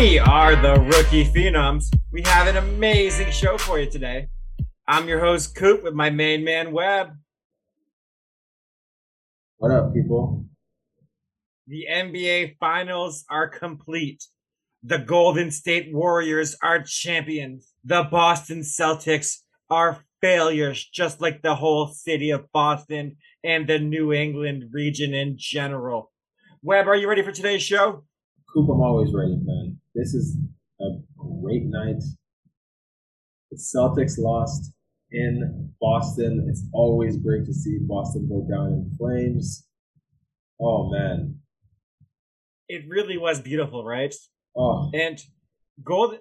We are the Rookie Phenoms. We have an amazing show for you today. I'm your host, Coop, with my main man, Webb. What up, people? The NBA Finals are complete. The Golden State Warriors are champions. The Boston Celtics are failures, just like the whole city of Boston and the New England region in general. Webb, are you ready for today's show? Coop, I'm always ready, man. This is a great night. The Celtics lost in Boston. It's always great to see Boston go down in flames. Oh man. It really was beautiful, right? Oh. And Golden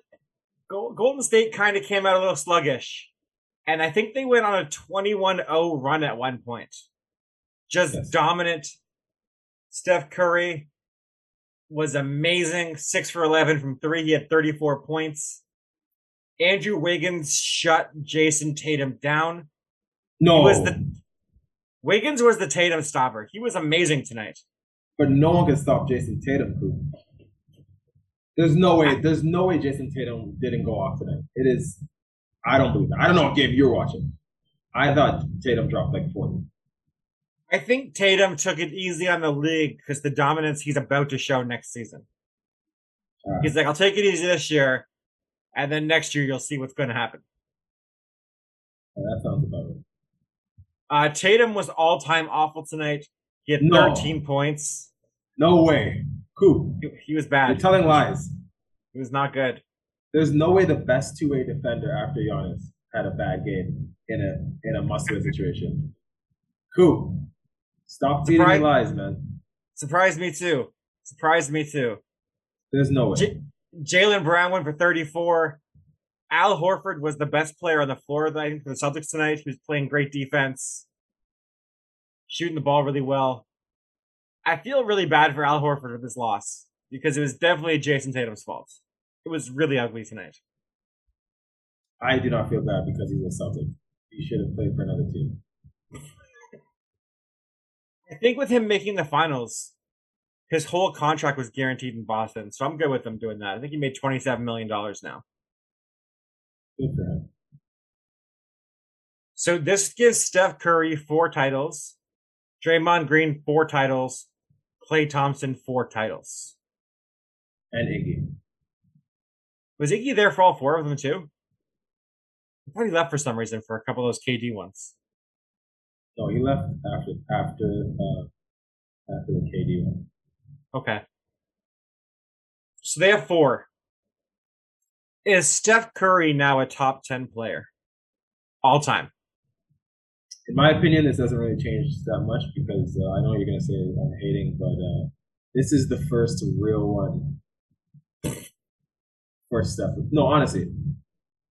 Golden State kind of came out a little sluggish. And I think they went on a 21-0 run at one point. Just yes. dominant. Steph Curry was amazing. Six for 11 from three. He had 34 points. Andrew Wiggins shut Jayson Tatum down. No. He was the, Wiggins was the Tatum stopper. He was amazing tonight. But no one can stop Jayson Tatum. There's no way. There's no way Jayson Tatum didn't go off tonight. It is. I don't believe that. I don't know what game you're watching. I thought Tatum dropped like 40. I think Tatum took it easy on the league because the dominance he's about to show next season. Uh, he's like, I'll take it easy this year, and then next year you'll see what's going to happen. that sounds about it. Uh, Tatum was all time awful tonight. He had no. 13 points. No way. Who? He, he was bad. You're telling lies. He was not good. There's no way the best two way defender after Giannis had a bad game in a in a must win situation. Cool. Stop feeding me lies, man. Surprised me too. Surprised me too. There's no way. J- Jaylen Brown went for 34. Al Horford was the best player on the floor, I think, for the Celtics tonight. He was playing great defense, shooting the ball really well. I feel really bad for Al Horford with this loss because it was definitely Jayson Tatum's fault. It was really ugly tonight. I do not feel bad because he's a Celtic. He should have played for another team. I think with him making the finals, his whole contract was guaranteed in Boston, so I'm good with him doing that. I think he made twenty seven million dollars now. Good for him. So this gives Steph Curry four titles, Draymond Green four titles, Clay Thomson four titles, and Iggy. Was Iggy there for all four of them too? I thought he left for some reason for a couple of those KD ones. No, he left after after uh, after the KD one. Okay. So they have four. Is Steph Curry now a top ten player, all time? In my opinion, this doesn't really change that much because uh, I know you're gonna say I'm hating, but uh, this is the first real one for Steph. No, honestly,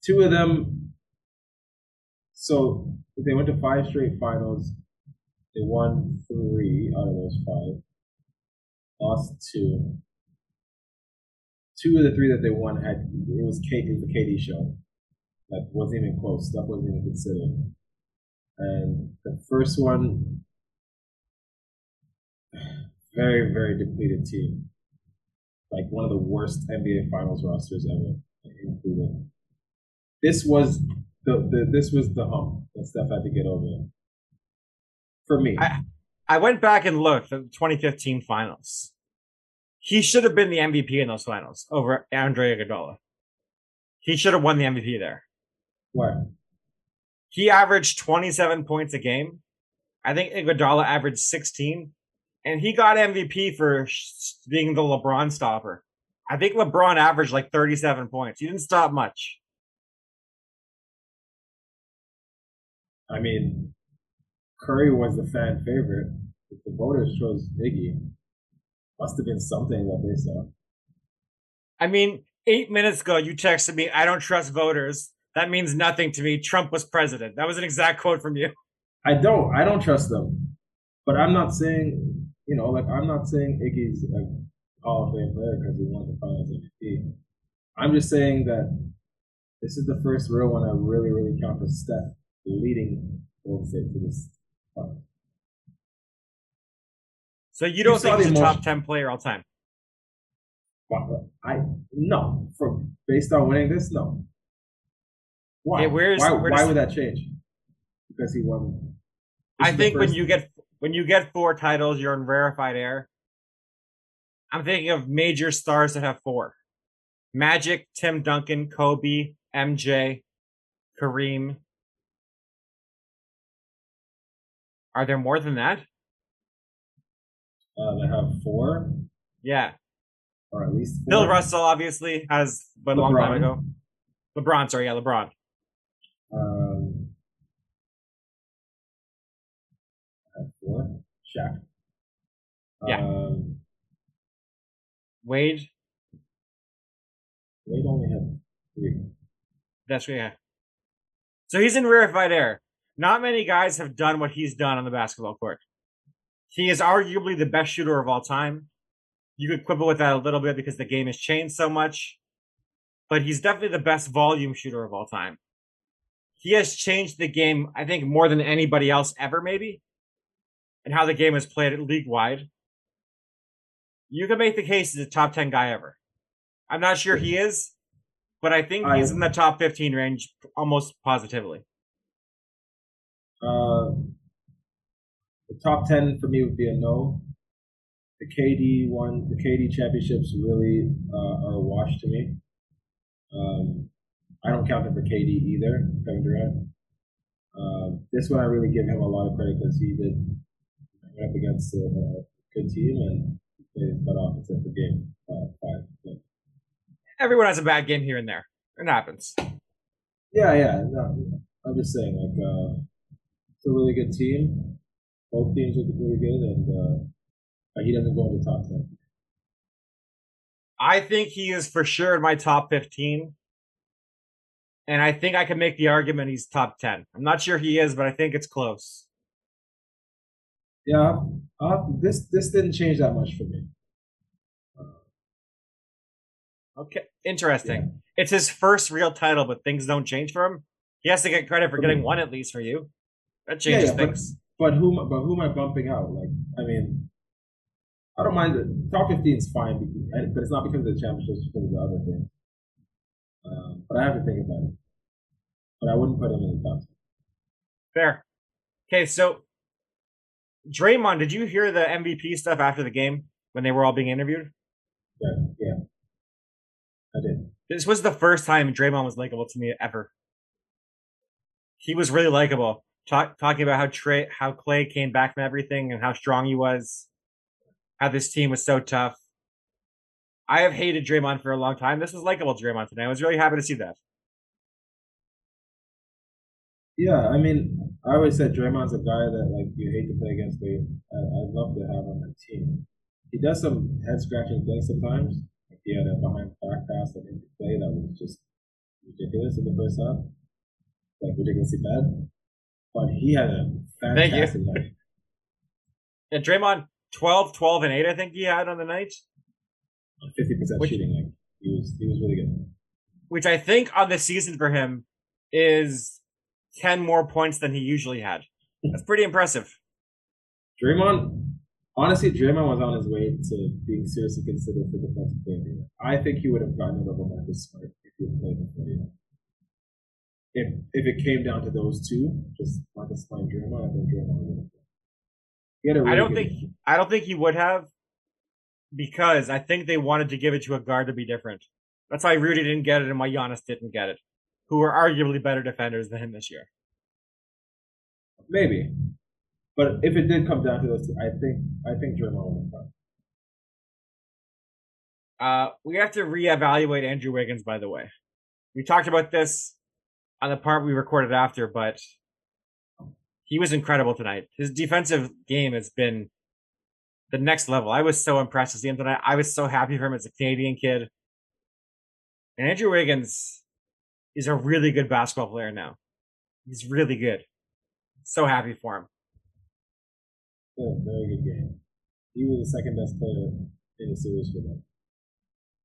two of them. So they went to five straight finals. They won three out of those five. Lost two. Two of the three that they won had it was was the KD show. That wasn't even close. Stuff wasn't even considered. And the first one, very very depleted team. Like one of the worst NBA Finals rosters ever. This was the, the this was the hump that Steph had to get over. For me, I, I went back and looked at the 2015 finals. He should have been the MVP in those finals over Andre Iguodala. He should have won the MVP there. Why? He averaged 27 points a game. I think Iguodala averaged 16, and he got MVP for being the LeBron stopper. I think LeBron averaged like 37 points. He didn't stop much. I mean, Curry was the fan favorite. If the voters chose Iggy, must have been something that they saw. I mean, eight minutes ago, you texted me, I don't trust voters. That means nothing to me. Trump was president. That was an exact quote from you. I don't. I don't trust them. But I'm not saying, you know, like, I'm not saying Iggy's a Hall of Fame player because he won the finals MVP. I'm just saying that this is the first real one I really, really count for Steph leading State to this final. So you don't you think he's a top ten player all time? I no for based on winning this, no. Why? Okay, where's- why, where why would that change? Because he won. This I think when you get when you get four titles, you're in rarefied air. I'm thinking of major stars that have four: Magic, Tim Duncan, Kobe, MJ, Kareem. Are there more than that? uh, that have four Yeah, or at least four. Bill Russell obviously has, but a long time ago. LeBron, sorry, yeah, LeBron. Um, four. Shaq. Yeah. Um, Wade, Wade only had three. that's what, yeah. So he's in rarefied air. Not many guys have done what he's done on the basketball court. He is arguably the best shooter of all time. You could quibble with that a little bit because the game has changed so much, but he's definitely the best volume shooter of all time. He has changed the game, I think, more than anybody else ever, maybe, and how the game is played league wide. You can make the case he's a top 10 guy ever. I'm not sure he is, but I think he's in the top 15 range almost positively. Uh, the top ten for me would be a no. The KD one, the KD championships really uh, are a wash to me. Um, I don't count them for KD either, Kevin Durant. Um, this one I really give him a lot of credit because he did went up against a, a good team and played his butt off except for game uh, five. But Everyone has a bad game here and there. It happens. yeah, yeah. No, I'm just saying, like, uh, it's a really good team. Both teams are really good, and uh, he doesn't go in the top ten. I think he is for sure in my top 15. And I think I can make the argument he's top 10. I'm not sure he is, but I think it's close. Yeah, uh, this this didn't change that much for me. Okay. Interesting. It's his first real title, but things don't change for him. He has to get credit for getting one at least for you. That Yeah, changes yeah, but- things. But who am- but who am I bumping out? Like, I mean, I don't mind the top fifteen is fine, because, but it's not because of the championships, it's because of the other things. Um, but I have to think about it. But I wouldn't put him in the top. Fair. Okay, so Draymond, did you hear the MVP stuff after the game when they were all being interviewed? Yeah, yeah, I did. This was the first time Draymond was likable to me ever. He was really likable. Talk, talking about how Trey, how Clay came back from everything and how strong he was, how this team was so tough. I have hated Draymond for a long time. This was likable Draymond today. I was really happy to see that. Yeah, I mean, I always said Draymond's a guy that like you hate to play against, but I'd love to have on my team. He does some head scratching things sometimes. Like he had a behind back pass that into play that was just ridiculous in the first half, like ridiculously bad. But he had a fantastic night. And Draymond, 12, 12, and 8, I think he had on the night, Fifty percent Which- shooting, like he was, he was really good. which I think on the season for him is 10 more points than he usually had. That's pretty impressive. Draymond, honestly, Draymond was on his way to being seriously considered for defensive player. the year. I think he would have gotten it over Marcus Smart if he had played. You know. If if it came down to those two, just like Smart and Draymond, I think Draymond would have. A really I don't think game. I don't think he would have because I think they wanted to give it to a guard to be different. That's why Rudy didn't get it and why Giannis didn't get it, who are arguably better defenders than him this year. maybe, but if it did come down to those two, I think I think Draymond would have. Uh, we have to reevaluate Andrew Wiggins, by the way. We talked about this on the part we recorded after, but he was incredible tonight. His defensive game has been the next level. I was so impressed to see him tonight. I was so happy for him as a Canadian kid. And Andrew Wiggins is a really good basketball player now. He's really good. So happy for him. Yeah, very good game. He was the second best player in the series for them.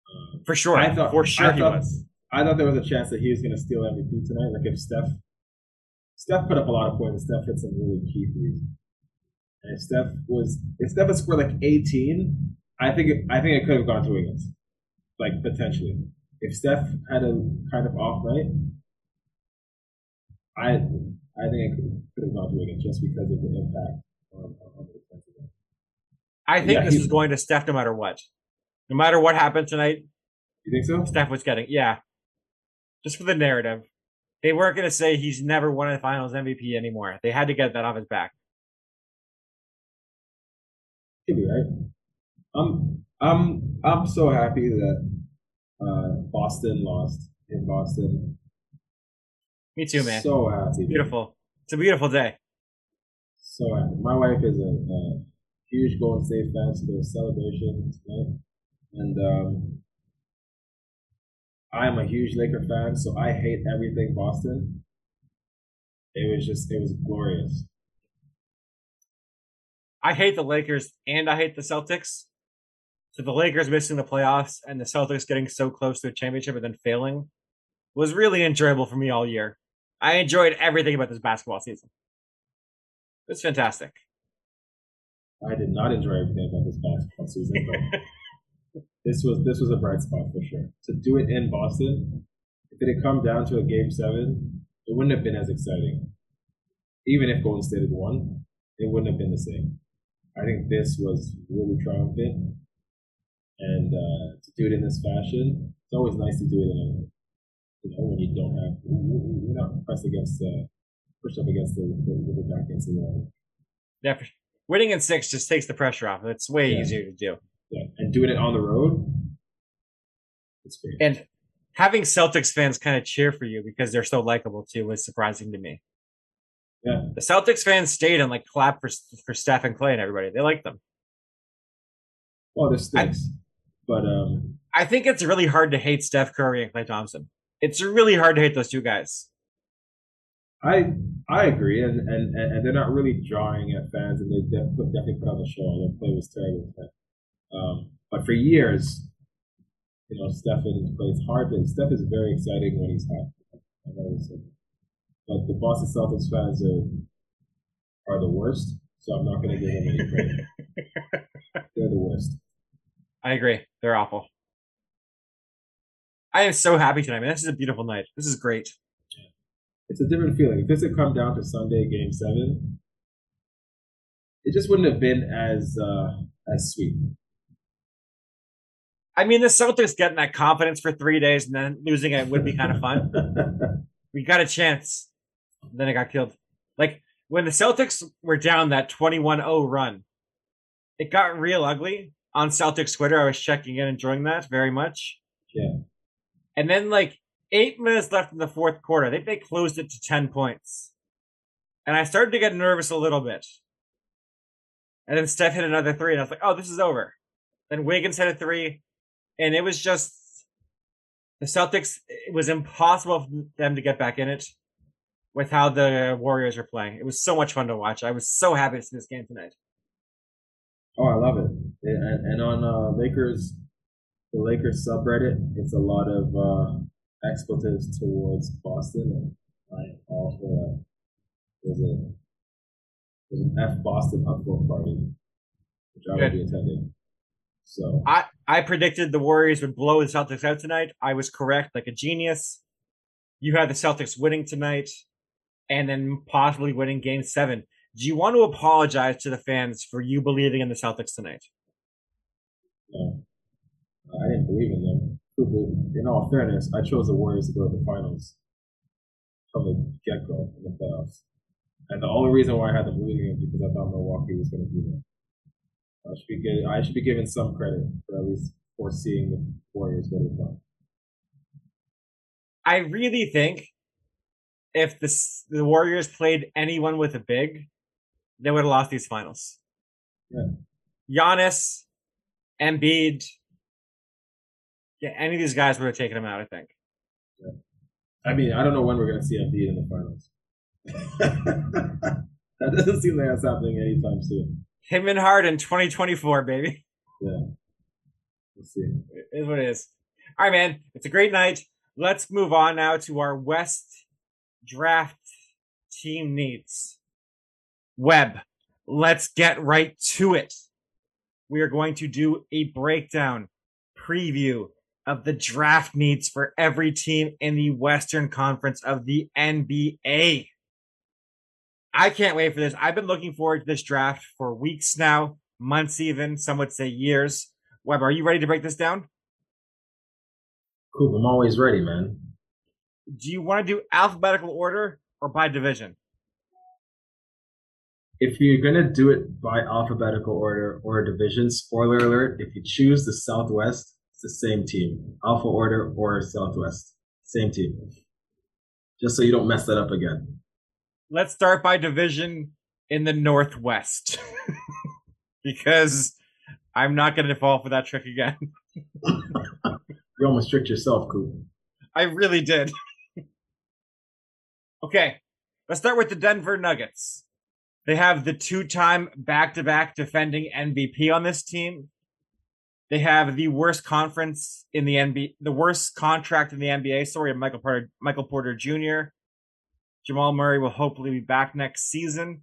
Um, For sure. I thought- for sure I he thought- was. I thought there was a chance that he was going to steal MVP tonight. Like if Steph, Steph put up a lot of points. Steph hit some really key threes. And if Steph was, if Steph had scored like 18, I think it, I think it could have gone to Wiggins. like potentially. If Steph had a kind of off night, I I think it could have gone to Wiggins just because of the impact on, on the defensive end. I think Yeah, this is going to Steph no matter what. No matter what happened tonight, You think so? Steph was getting yeah. Just for the narrative. They weren't gonna say he's never won a finals MVP anymore. They had to get that off his back. Could be right. I'm I'm I'm so happy that uh, Boston lost in Boston. Me too, man. So happy. beautiful. It's a beautiful day. So happy. My wife is a, a huge Golden State fan, so there was celebration tonight, and um, I'm a huge Laker fan, so I hate everything Boston. It was just it was glorious. I hate the Lakers and I hate the Celtics. So the Lakers missing the playoffs and the Celtics getting so close to a championship and then failing was really enjoyable for me all year. I enjoyed everything about this basketball season. It was fantastic. I did not enjoy everything about this basketball season, but this was this was a bright spot for sure. To do it in Boston, if it had come down to a game seven, it wouldn't have been as exciting. Even if Golden State had won, it wouldn't have been the same. I think this was really triumphant, and uh, to do it in this fashion, it's always nice to do it in a you know when you don't have you're not pressed against uh, pushed up against the, the, the back against the wall. Yeah, winning in six just takes the pressure off. It's way Yeah. easier to do. Yeah, and doing it on the road, it's great. And having Celtics fans kind of cheer for you because they're so likable too was surprising to me. Yeah. The Celtics fans stayed and like clapped for for Steph and Clay and everybody. They liked them. Well, this stinks, but um, I think it's really hard to hate Steph Curry and Clay Thomson. It's really hard to hate those two guys. I I agree, and, and and they're not really drawing at fans, and they def- definitely put on the show. Their play was terrible, um, but for years, you know, Steph and Clay. Hard. Steph is very exciting when he's happy. I've always said, but the Boston Celtics fans are are the worst. So I'm not going to give them any credit. they're the worst. I agree. They're awful. I am so happy tonight, man. This is a beautiful night. This is great. it's a different feeling. If this had come down to Sunday Game Seven, it just wouldn't have been as uh, as sweet. I mean, the Celtics getting that confidence for three days and then losing it would be kind of fun. we got a chance. Then it got killed. Like when the Celtics were down that 21-0 run, it got real ugly on Celtics Twitter. I was checking in, enjoying that very much. Yeah. And then like eight minutes left in the fourth quarter, I think they closed it to 10 points. And I started to get nervous a little bit. And then Steph hit another three, and I was like, oh, this is over. Then Wiggins hit a three, and it was just the Celtics. It was impossible for them to get back in it with how the Warriors were playing. It was so much fun to watch. I was so happy to see this game tonight. Oh, I love it. And, and on uh, Lakers, the Lakers subreddit, it's a lot of uh, expletives towards Boston, and I am all for that. There's a there's an F Boston upvote party, which I will be attending. So I, I predicted the Warriors would blow the Celtics out tonight. I was correct, like a genius. You had the Celtics winning tonight, and then possibly winning Game Seven. Do you want to apologize to the fans for you believing in the Celtics tonight? no, I didn't believe in them. In all fairness, I chose the Warriors to go to the finals from the get go in the playoffs. And the only reason why I had them losing is because I thought Milwaukee was going to be there. I should be given, I should be given some credit for at least foreseeing the Warriors go to the finals. I really think if the the Warriors played anyone with a big, they would have lost these finals. Yeah. Giannis, Embiid, yeah, any of these guys would have taken him out. I think. Yeah. I mean, I don't know when we're going to see Embiid in the finals. that doesn't seem like that's happening anytime soon. Him and Harden, 2024, baby. Yeah. We'll see. It is what it is. All right, man. It's a great night. Let's move on now to our West draft team needs. Webb, let's get right to it. We are going to do a breakdown, preview, of the draft needs for every team in the Western Conference of the NBA. I can't wait for this. I've been looking forward to this draft for weeks now, months even, some would say years. Webb, are you ready to break this down? Cool, I'm always ready, man. Do you want to do alphabetical order or by division? If you're gonna do it by alphabetical order or division, spoiler alert, if you choose the Southwest, it's the same team. Alpha order or Southwest. Same team. Just so you don't mess that up again. Let's start by division in the Northwest. because I'm not going to fall for that trick again. you almost tricked yourself, Coop. I really did. okay, let's start with the Denver Nuggets. They have the two-time back-to-back defending MVP on this team. They have the worst conference in the NBA, the worst contract in the NBA. Sorry, Michael Porter, Michael Porter Jr. Jamal Murray will hopefully be back next season.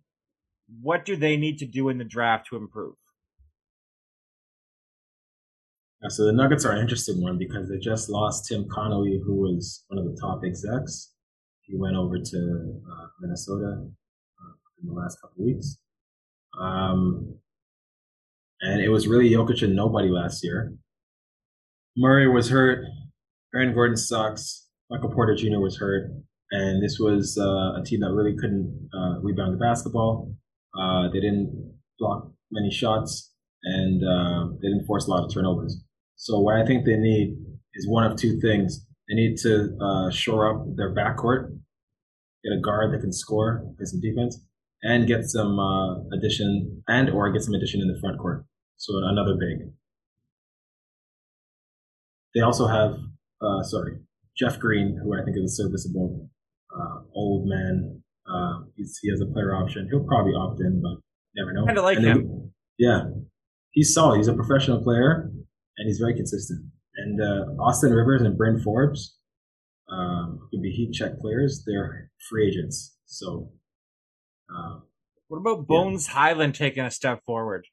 What do they need to do in the draft to improve? Yeah, so the Nuggets are an interesting one because they just lost Tim Connolly, who was one of the top execs. He went over to uh, Minnesota uh, in the last couple weeks. Um, and it was really Jokic and nobody last year. Murray was hurt. Aaron Gordon sucks. Michael Porter Jr. was hurt. And this was uh, a team that really couldn't uh, rebound the basketball. Uh, they didn't block many shots, and uh, they didn't force a lot of turnovers. So what I think they need is one of two things. They need to uh, shore up their backcourt, get a guard that can score, get some defense, and get some uh, addition and or get some addition in the front court. So another big. They also have, sorry, Jeff Green, who I think is a serviceable uh, old man. Uh, he has a player option. He'll probably opt in, but never know. Kind of like and him. Then, yeah, he's solid. He's a professional player, and he's very consistent. And uh, Austin Rivers and Bryn Forbes um, could be heat check players. They're free agents. So, uh, what about Bones yeah. Hyland taking a step forward?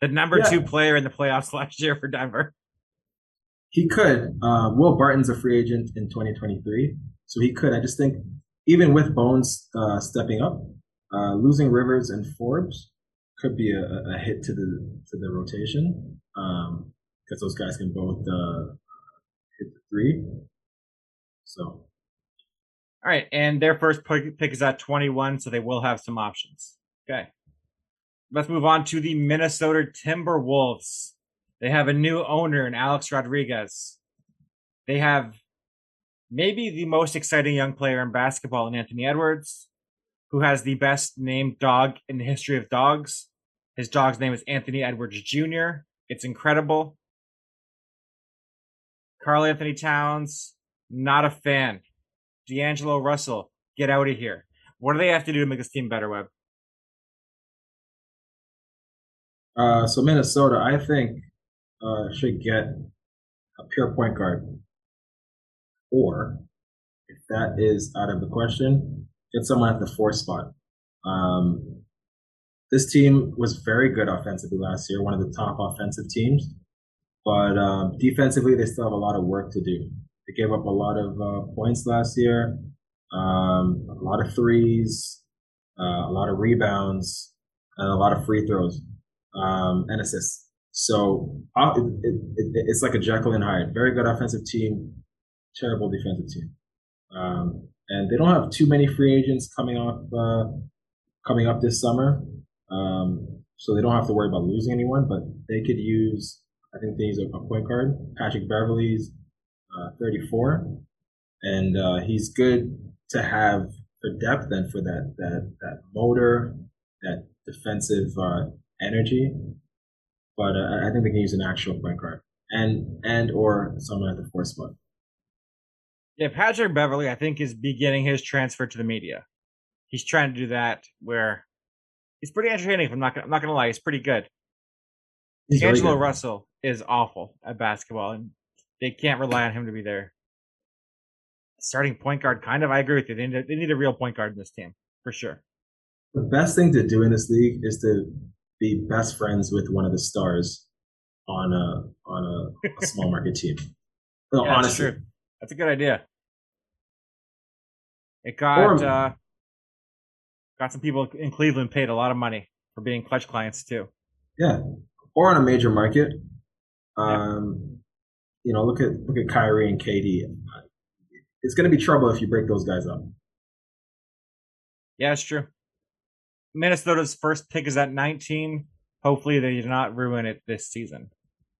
The number yeah. two player in the playoffs last year for Denver. He could. Uh, Will Barton's a free agent in 2023, so he could. I just think even with Bones uh, stepping up, uh, losing Rivers and Forbes could be a, a, hit to the to the rotation because um, those guys can both uh, hit the three. So, all right, and their first pick is at 21, so they will have some options. Okay, let's move on to the Minnesota Timberwolves. They have a new owner in Alex Rodriguez. They have maybe the most exciting young player in basketball in Anthony Edwards, who has the best named dog in the history of dogs. His dog's name is Anthony Edwards Jr. It's incredible. Karl-Anthony Towns, not a fan. D'Angelo Russell, get out of here. What do they have to do to make this team better, Webb? Uh, so Minnesota, I think, uh, should get a pure point guard. Or, if that is out of the question, get someone at the four spot. Um, this team was very good offensively last year, one of the top offensive teams. But um, defensively, they still have a lot of work to do. They gave up a lot of uh, points last year, um, a lot of threes, uh, a lot of rebounds, and a lot of free throws um, and assists. So uh, it, it, it, it's like a Jekyll and Hyde. Very good offensive team, terrible defensive team. Um, and they don't have too many free agents coming up uh, coming up this summer. Um, so they don't have to worry about losing anyone, but they could use, I think they use a, point guard. Patrick Beverley's uh, 34, and uh, he's good to have for depth and for that that that motor, that defensive uh, energy. But uh, I think they can use an actual point guard and and or someone at the fourth spot. Yeah, Patrick Beverley, I think, is beginning his transfer to the media. He's trying to do that where he's pretty entertaining. I'm not gonna, I'm not gonna lie, he's pretty good. He's Angelo really Russell is awful at basketball, and they can't rely on him to be there. Starting point guard, kind of. I agree with you. They need, they need a real point guard in this team for sure. The best thing to do in this league is to be best friends with one of the stars on a on a, a small market team. No, Yeah, honestly, true. That's a good idea. It got uh, got some people in Cleveland paid a lot of money for being Klutch clients too. yeah, or on a major market. Um, you know, look at look at Kyrie and KD. It's going to be trouble if you break those guys up. Yeah, it's true. Minnesota's first pick is at 19. Hopefully, they do not ruin it this season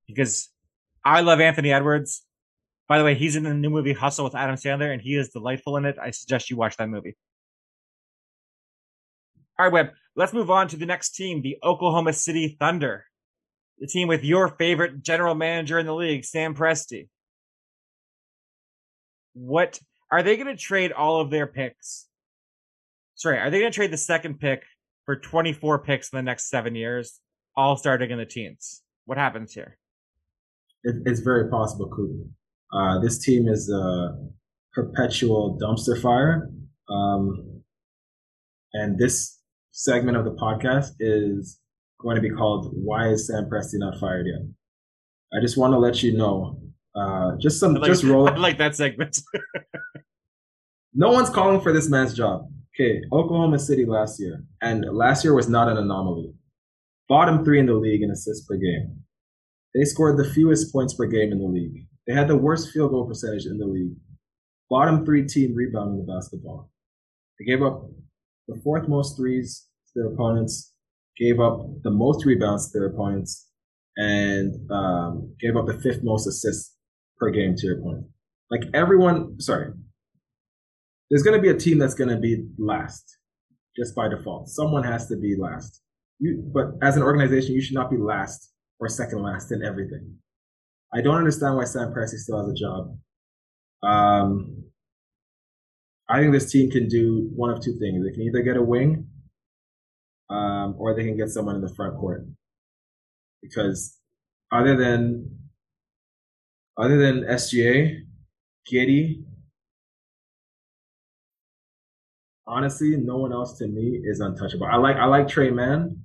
because I love Anthony Edwards. By the way, he's in the new movie Hustle with Adam Sandler, and he is delightful in it. I suggest you watch that movie. All right, Webb. Let's move on to the next team, the Oklahoma City Thunder, the team with your favorite general manager in the league, Sam Presti. What are they going to trade all of their picks? Sorry, are they going to trade the second pick for 24 picks in the next seven years, all starting in the teens? What happens here? It, it's very possible, Coop. Uh, this team is a perpetual dumpster fire. Um, and this segment of the podcast is going to be called Why is Sam Presti Not Fired Yet? I just want to let you know. Uh, just some, like, just roll. I like that segment. No one's calling for this man's job. Okay, Oklahoma City last year, and last year was not an anomaly. Bottom three in the league in assists per game. They scored the fewest points per game in the league. They had the worst field goal percentage in the league. Bottom three team rebounding the basketball. They gave up the fourth most threes to their opponents, gave up the most rebounds to their opponents, and um, gave up the fifth most assists per game to your opponent. Like everyone, sorry, there's going to be a team that's going to be last just by default. Someone has to be last. You, but as an organization, you should not be last or second last in everything. I don't understand why Sam Presti still has a job. Um, I think this team can do one of two things. They can either get a wing, um, or they can get someone in the front court. Because other than other than SGA, Giddey, honestly, no one else to me is untouchable. I like I like Tre Mann,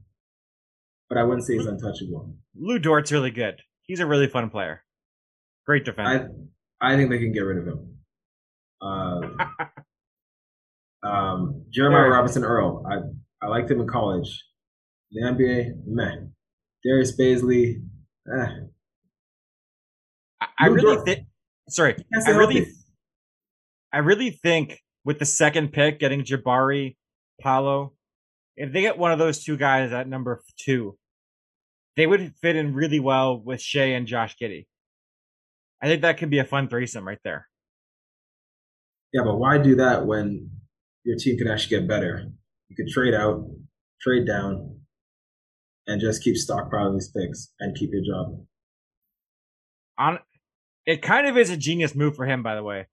but I wouldn't say he's untouchable. Lu Dort's really good. He's a really fun player. Great defender. I I think they can get rid of him. Uh, um, Jeremiah Robinson Earl. I I liked him in college. The NBA, meh. Darius Bazley, eh. I, I really think. Sorry, I really, healthy. I really think with the second pick, getting Jabari, Paolo, if they get one of those two guys at number two, they would fit in really well with Shai and Josh Giddey. I think that could be a fun threesome right there. Yeah, but why do that when your team can actually get better? You could trade out, trade down, and just keep stockpiling these picks and keep your job. On, it kind of is a genius move for him, by the way.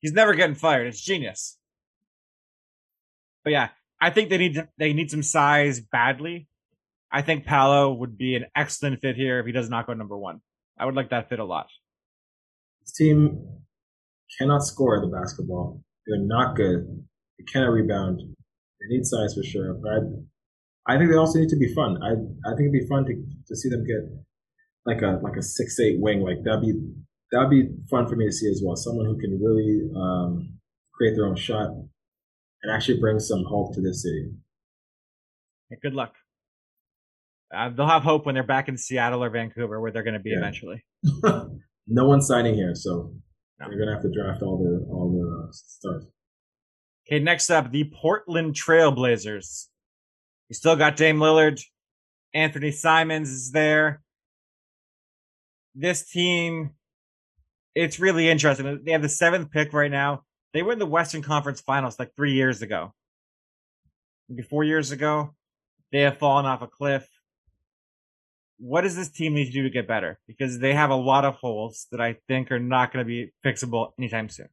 He's never getting fired. It's genius. But yeah, I think they need they need some size badly. I think Paolo would be an excellent fit here if he does not go number one. I would like that fit a lot. This team cannot score the basketball. They're not good. They cannot rebound. They need size for sure. But I, I think they also need to be fun. I I think it'd be fun to to see them get like a like a six eight wing. Like that'd be that'd be fun for me to see as well. Someone who can really um, create their own shot and actually bring some hope to this city. Hey, good luck. Uh, they'll have hope when they're back in Seattle or Vancouver, where they're going to be Yeah. eventually. no one's signing here, so No. they're gonna have to draft all the all the uh, stars. Okay, next up, the Portland Trailblazers. We still got Dame Lillard. Anthony Simons is there. This team, it's really interesting. They have the seventh pick right now. They were in the Western Conference Finals like three years ago. Maybe four years ago. They have fallen off a cliff. What does this team need to do to get better? Because they have a lot of holes that I think are not going to be fixable anytime soon.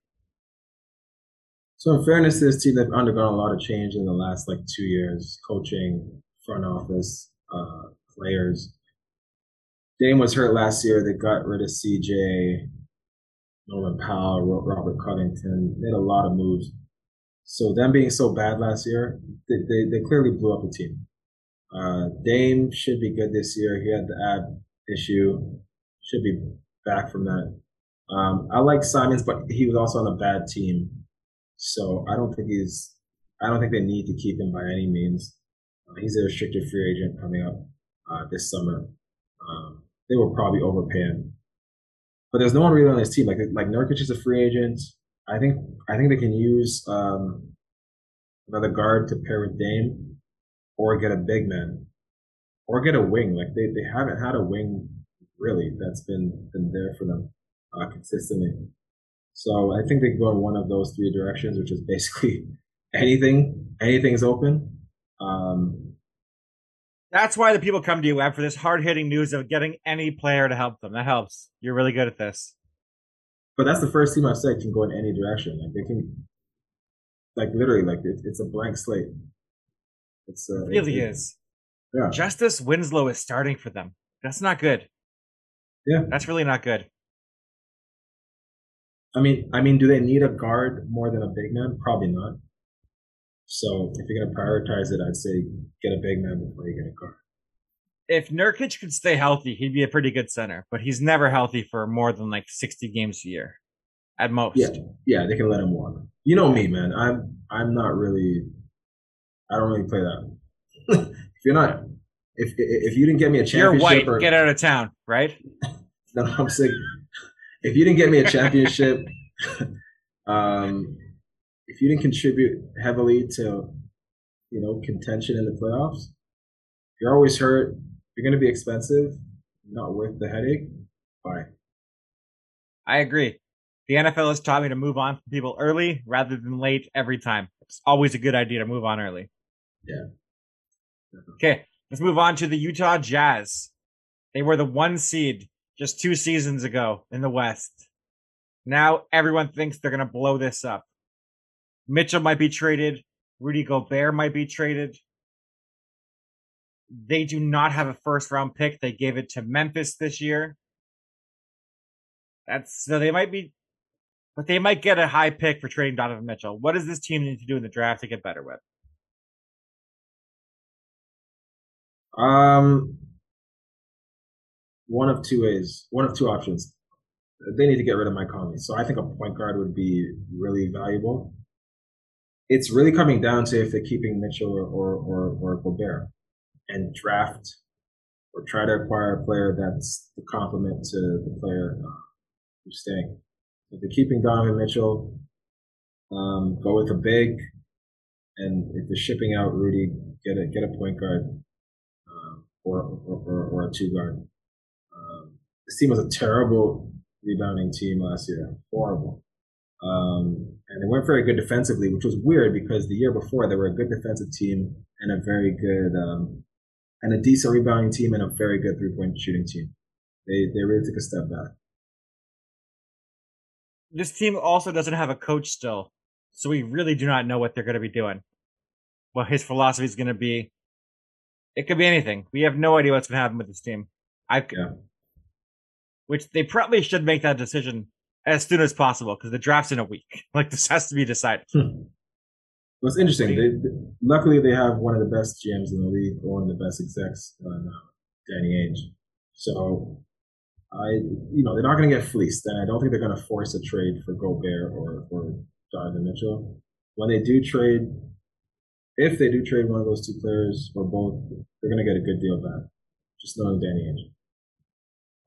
So in fairness to this team, they've undergone a lot of change in the last like two years, coaching, front office, uh, players. Dame was hurt last year. They got rid of CJ, Norman Powell, Robert Covington. Made a lot of moves. So them being so bad last year, they, they, they clearly blew up the team. Uh, Dame should be good this year. He had the ab issue. Should be back from that. Um, I like Simons, but he was also on a bad team, so I don't think he's. I don't think they need to keep him by any means. Uh, he's a restricted free agent coming up uh, this summer. Um, they will probably overpay him, but there's no one really on his team. Like like Nurkic is a free agent. I think I think they can use um, another guard to pair with Dame, or get a big man, or get a wing. Like they, they haven't had a wing really that's been been there for them uh, consistently. So I think they go in one of those three directions, which is basically anything. Anything's open. Um, That's why the people come to you, Webb, for this hard hitting news of getting any player to help them. That helps. You're really good at this. But that's the first team I've said can go in any direction. Like they can, like literally, like it, it's a blank slate. It's uh, it really it, is. Yeah. Justice Winslow is starting for them. That's not good. Yeah. That's really not good. I mean, I mean, do they need a guard more than a big man? Probably not. So if you're gonna prioritize it, I'd say get a big man before you get a guard. If Nurkic could stay healthy, he'd be a pretty good center, but he's never healthy for more than like 60 games a year, at most. Yeah, yeah, they can let him walk. You know me, man. I'm I'm not really. I don't really play that. if you're not, if if you didn't get me a championship, you're white. Or, get out of town, right? no, I'm sick if you didn't get me a championship, um, if you didn't contribute heavily to, you know, contention in the playoffs, you're always hurt. You're going to be expensive, not worth the headache. Bye. I agree. The NFL has taught me to move on from people early rather than late every time. It's always a good idea to move on early. Yeah. Okay, let's move on to the Utah Jazz. They were the one seed just two seasons ago in the West. Now everyone thinks they're going to blow this up. Mitchell might be traded. Rudy Gobert might be traded. They do not have a first round pick. They gave it to Memphis this year. That's so they might be, but they might get a high pick for trading Donovan Mitchell. What does this team need to do in the draft to get better with? Um, one of two ways, one of two options. They need to get rid of Mike Conley. So I think a point guard would be really valuable. It's really coming down to if they're keeping Mitchell or, or, or, or Gobert and draft or try to acquire a player that's the complement to the player uh, who's staying. If they're keeping Donovan Mitchell, um, go with a big, and if they're shipping out Rudy, get a get a point guard or, or, or, or a two guard. This team was a terrible rebounding team last year, horrible. Um, and they weren't very good defensively, which was weird because the year before they were a good defensive team and a very good um, and a decent rebounding team and a very good three point shooting team. They they really took a step back. This team also doesn't have a coach still, so we really do not know what they're going to be doing. What his philosophy is going to be. It could be anything. We have no idea what's going to happen with this team. I yeah which they probably should make that decision as soon as possible because the draft's in a week. Like this has to be decided. Hmm. Well, it's interesting. They, they, luckily, they have one of the best GMs in the league, or one of the best execs, uh, Danny Ainge. So, I, you know, they're not going to get fleeced, and I don't think they're going to force a trade for Gobert or or Donovan Mitchell. When they do trade, if they do trade one of those two players or both, they're going to get a good deal back. Just knowing Danny Ainge.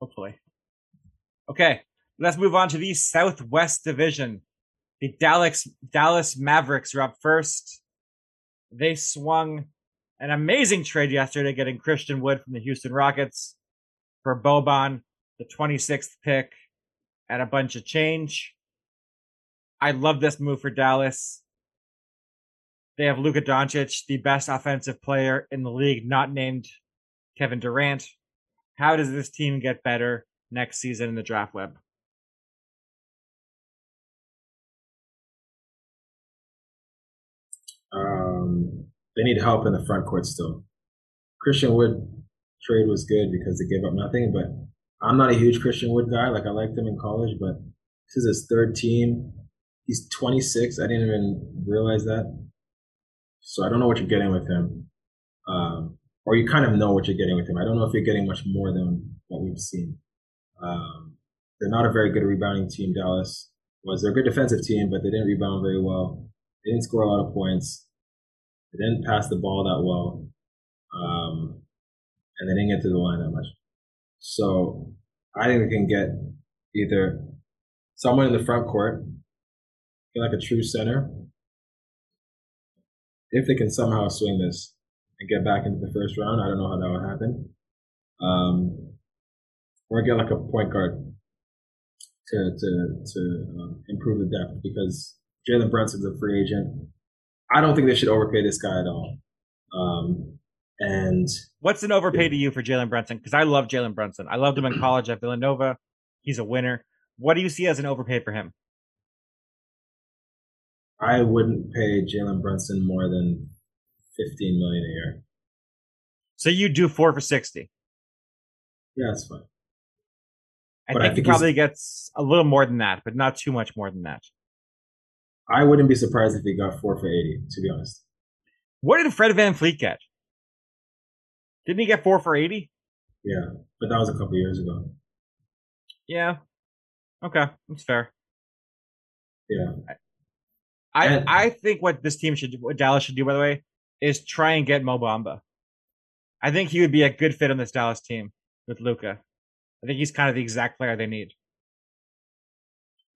Hopefully. Okay, let's move on to the Southwest Division. The Dallas Dallas Mavericks are up first. They swung an amazing trade yesterday, getting Christian Wood from the Houston Rockets for Boban, the 26th pick, and a bunch of change. I love this move for Dallas. They have Luka Doncic, the best offensive player in the league, not named Kevin Durant. How does this team get better? next season in the draft Webb. Um, they need help in the front court still. Christian Wood trade was good because they gave up nothing, but I'm not a huge Christian Wood guy. Like I liked him in college, but this is his third team. He's 26. I didn't even realize that. So I don't know what you're getting with him. Um, or you kind of know what you're getting with him. I don't know if you're getting much more than what we've seen. Um, they're not a very good rebounding team. Dallas was they're a good defensive team, but they didn't rebound very well. They didn't score a lot of points. They didn't pass the ball that well, um, and they didn't get to the line that much. So I think we can get either someone in the front court, like a true center, if they can somehow swing this and get back into the first round. I don't know how that would happen. Um, or get like a point guard to to to um, improve the depth because Jalen Brunson's a free agent. I don't think they should overpay this guy at all. Um, and what's an overpay to you for Jalen Brunson? Because I love Jalen Brunson. I loved him in college at Villanova. He's a winner. What do you see as an overpay for him? I wouldn't pay Jalen Brunson more than fifteen million a year. So you do four for sixty. Yeah, that's fine. I think, I think he probably gets a little more than that, but not too much more than that. I wouldn't be surprised if he got four for eighty, to be honest. What did Fred VanVleet get? Didn't he get four for eighty? Yeah, but that was a couple years ago. Yeah. Okay, that's fair. Yeah. I and, I think what this team should do, what Dallas should do, by the way, is try and get Mo Bamba. I think he would be a good fit on this Dallas team with Luka. I think he's kind of the exact player they need.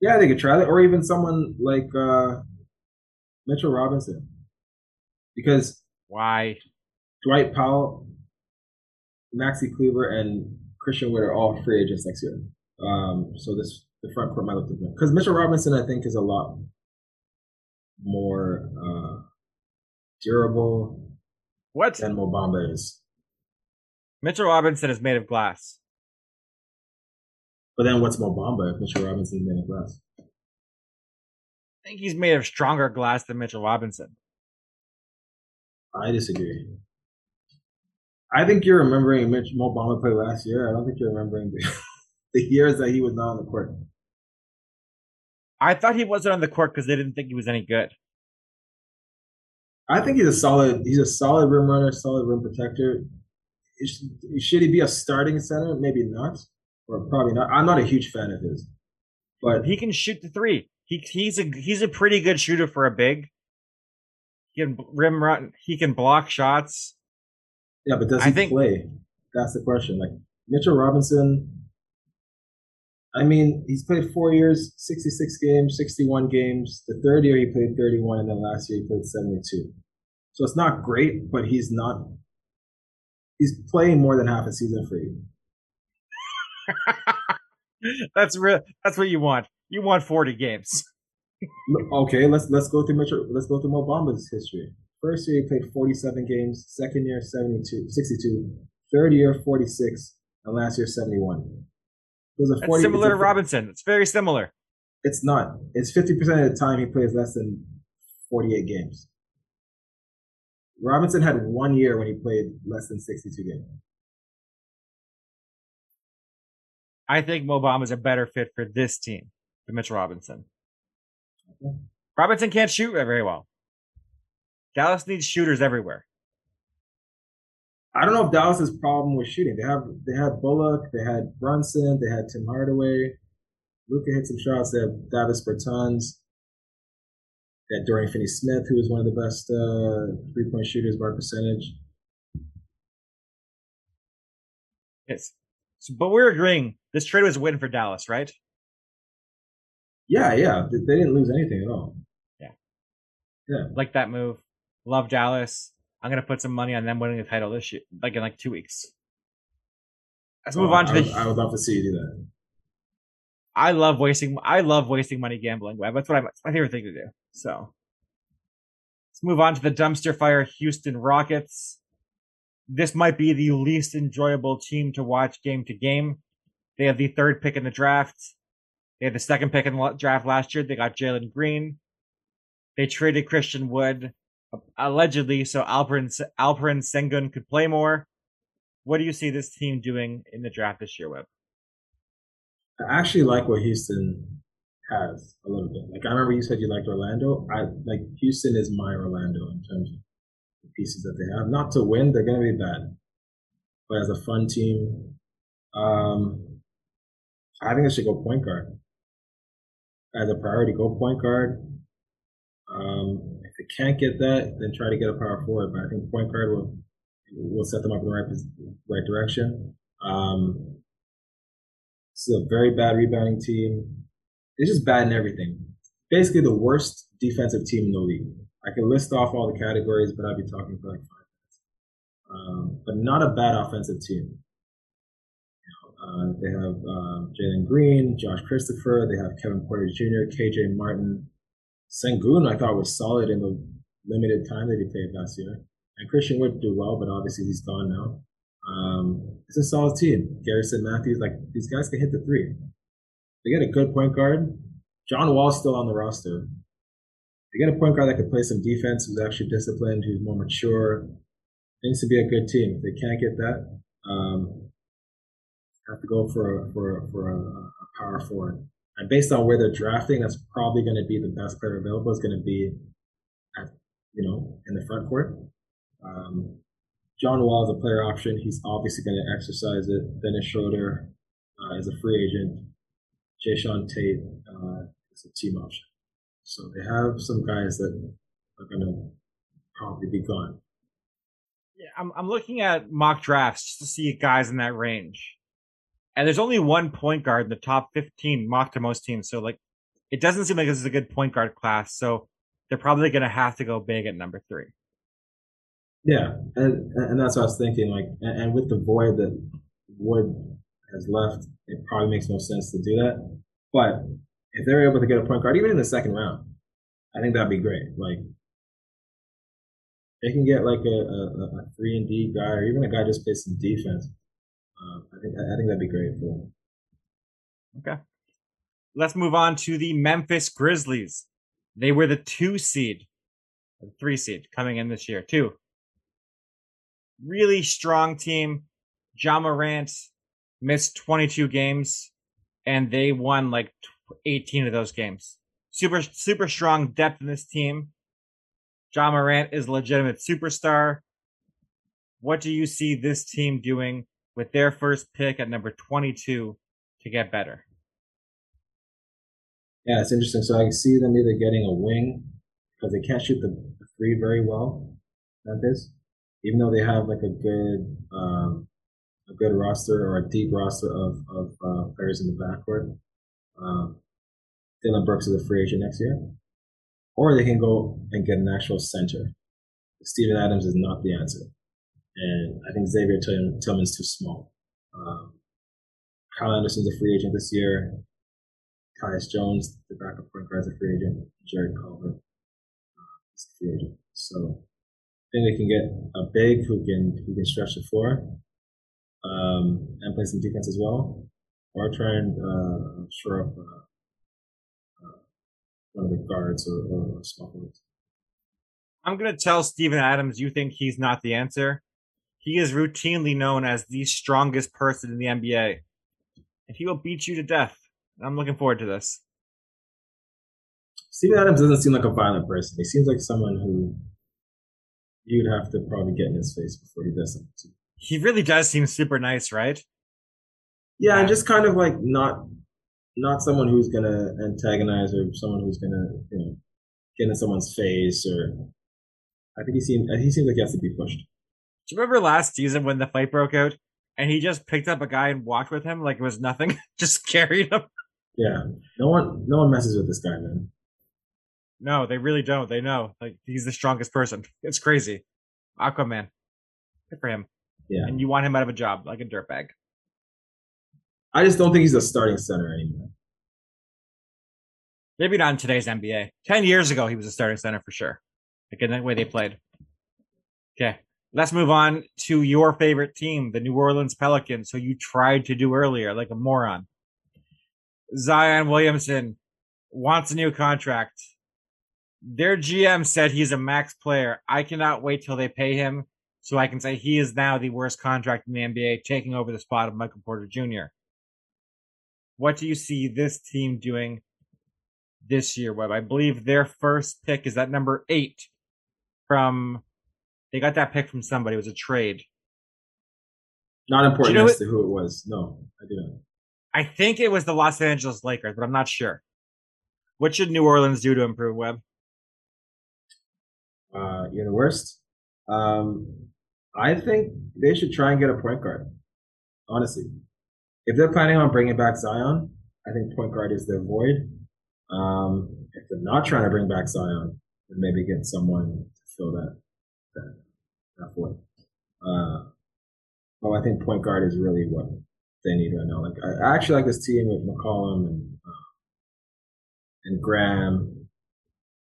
Yeah, they could try that, or even someone like uh, Mitchell Robinson, because why? Dwight Powell, Maxi Kleber, and Christian Wood are all free agents next year. Um, so this the front court might look different because Mitchell Robinson, I think, is a lot more uh, durable. What? Than Mo Bamba is. Mitchell Robinson is made of glass. But then what's Mo Bamba if Mitchell Robinson is made of glass? I think he's made of stronger glass than Mitchell Robinson. I disagree. I think you're remembering Mitch Mo Bamba play last year. I don't think you're remembering the, the years that he was not on the court. I thought he wasn't on the court because they didn't think he was any good. I think he's a solid. He's a solid rim runner, solid rim protector. Should he be a starting center? Maybe not or probably not. I'm not a huge fan of his, but he can shoot the three. He he's a he's a pretty good shooter for a big. He can rim run. He can block shots. Yeah, but does he think, play? That's the question. Like Mitchell Robinson. I mean, he's played four years, 66 games, 61 games. The third year he played 31, and then last year he played 72. So it's not great, but he's not. He's playing more than half a season for you. that's real. That's what you want. You want forty games. okay, let's let's go through Mitchell. Let's go through Mo Bamba's history. First year he played 47 games. Second year 72, 62. Third year 46, and last year 71. Was a 40, similar to Robinson. It's very similar. It's not. It's 50% of the time he plays less than 48 games. Robinson had one year when he played less than 62 games. I think Mo Bamba is a better fit for this team than Mitchell Robinson. Okay. Robinson can't shoot very well. Dallas needs shooters everywhere. I don't know if Dallas's problem was shooting. They have they had Bullock, they had Brunson, they had Tim Hardaway. Luka hit some shots. They have Davis Bertans. They had Dorian Finney-Smith, who was one of the best uh, three point shooters by percentage. Yes. So, but we're agreeing this trade was a win for Dallas, right? Yeah, yeah. They didn't lose anything at all. Yeah. Yeah. Like that move. Love Dallas. I'm gonna put some money on them winning the title this year, like in like two weeks. Let's oh, move on to I the. I would love to see you do that. I love wasting. I love wasting money gambling. Webb. That's what I. It's my favorite thing to do. So let's move on to the dumpster fire Houston Rockets. This might be the least enjoyable team to watch game to game. They have the third pick in the draft. They had the second pick in the draft last year. They got Jalen Green. They traded Christian Wood allegedly so Alperin Alperen Sengun could play more. What do you see this team doing in the draft this year, Webb? I actually like what Houston has a little bit. Like I remember you said you liked Orlando. I like Houston is my Orlando in terms of the pieces that they have. Not to win, they're gonna be bad. but as a fun team, um, I think I should go point guard as a priority. Go point guard. Um, they can't get that, then try to get a power forward. But I think point guard will will set them up in the right right direction. Um, it's a very bad rebounding team. It's just bad in everything. Basically, the worst defensive team in the league. I can list off all the categories, but I'd be talking for like five minutes. Um, but not a bad offensive team. Uh, they have um, Jalen Green, Josh Christopher. They have Kevin Porter Jr., KJ Martin. Sengun, I thought was solid in the limited time that he played last year. And Christian Wood do well, but obviously he's gone now. Um, it's a solid team. Garrison Matthews, like these guys can hit the three. They get a good point guard. John Wall's still on the roster. They get a point guard that could play some defense, who's actually disciplined, who's more mature. Needs to be a good team. If they can't get that, um, have to go for for for a, a power forward. And based on where they're drafting, that's probably going to be the best player available. Is going to be at you know in the front court. Um, John Wall is a player option. He's obviously going to exercise it. Dennis Schroeder uh, is a free agent. Jae'Sean Tate uh, is a team option. So they have some guys that are going to probably be gone. Yeah, I'm, I'm looking at mock drafts to see guys in that range. And there's only one point guard in the top 15 mock to most teams. So, like, it doesn't seem like this is a good point guard class. So they're probably going to have to go big at number three. Yeah, and and that's what I was thinking. Like, and, and with the void that Wood has left, it probably makes no sense to do that. But if they're able to get a point guard, even in the second round, I think that'd be great. Like, they can get like a, a, a three and D guy, or even a guy just plays some defense. Uh, I think I think that'd be great for them. Okay. Let's move on to the Memphis Grizzlies. They were the two seed, the three seed coming in this year. Two really strong team. Ja Morant missed 22 games and they won like 18 of those games. Super, super strong depth in this team. Ja Morant is a legitimate superstar. What do you see this team doing with their first pick at number 22 to get better? Yeah, it's interesting. So I see them either getting a wing because they can't shoot the three very well. Memphis even though they have like a good um, a good roster or a deep roster of of uh, players in the backcourt, um, Dillon Brooks is a free agent next year, or they can go and get an actual center. Steven Adams is not the answer, and I think Xavier Tillman, Tillman's too small. Um, Kyle Anderson's a free agent this year. Tyus Jones, the backup point guard, is a free agent. Jarrett Culver uh, is a free agent. So I think they can get a big who can who can stretch the floor um, and play some defense as well, or try and uh, shore up uh, uh, one of the guards or, or small forwards. I'm gonna tell Steven Adams you think he's not the answer. He is routinely known as the strongest person in the NBA, and he will beat you to death. I'm looking forward to this. Steven Adams doesn't seem like a violent person. He seems like someone who you'd have to probably get in his face before he does something. He really does seem super nice, right? Yeah, and just kind of like not not someone who's gonna antagonize or someone who's gonna you know get in someone's face or. I think he seems he seems like he has to be pushed. Do you remember last season when the fight broke out and he just picked up a guy and walked with him like it was nothing, just carried him? Yeah, no one no one messes with this guy, man. No, they really don't. They know. Like he's the strongest person. It's crazy. Aquaman. Good for him. Yeah. And you want him out of a job like a dirtbag. I just don't think he's a starting center anymore. Maybe not in today's NBA. Ten years ago, he was a starting center for sure. Like in the way they played. Okay. Let's move on to your favorite team, the New Orleans Pelicans, who you tried to do earlier like a moron. Zion Williamson wants a new contract their GM said he's a max player. I cannot wait till they pay him so I can say he is now the worst contract in the NBA, taking over the spot of Michael Porter Jr. What do you see this team doing this year, Webb? I believe their first pick is at number eight from, they got that pick from somebody. It was a trade. Not important know as to who it was. No, I do not. I think it was the Los Angeles Lakers, but I'm not sure. What should New Orleans do to improve Webb? Uh, you're the worst. Um, I think they should try and get a point guard. Honestly, if they're planning on bringing back Zion, I think point guard is their void. Um, if they're not trying to bring back Zion, then maybe get someone to fill that that, that void. Uh, oh, I think point guard is really what they need right now. Like I, I actually like this team with McCollum and uh, and Graham,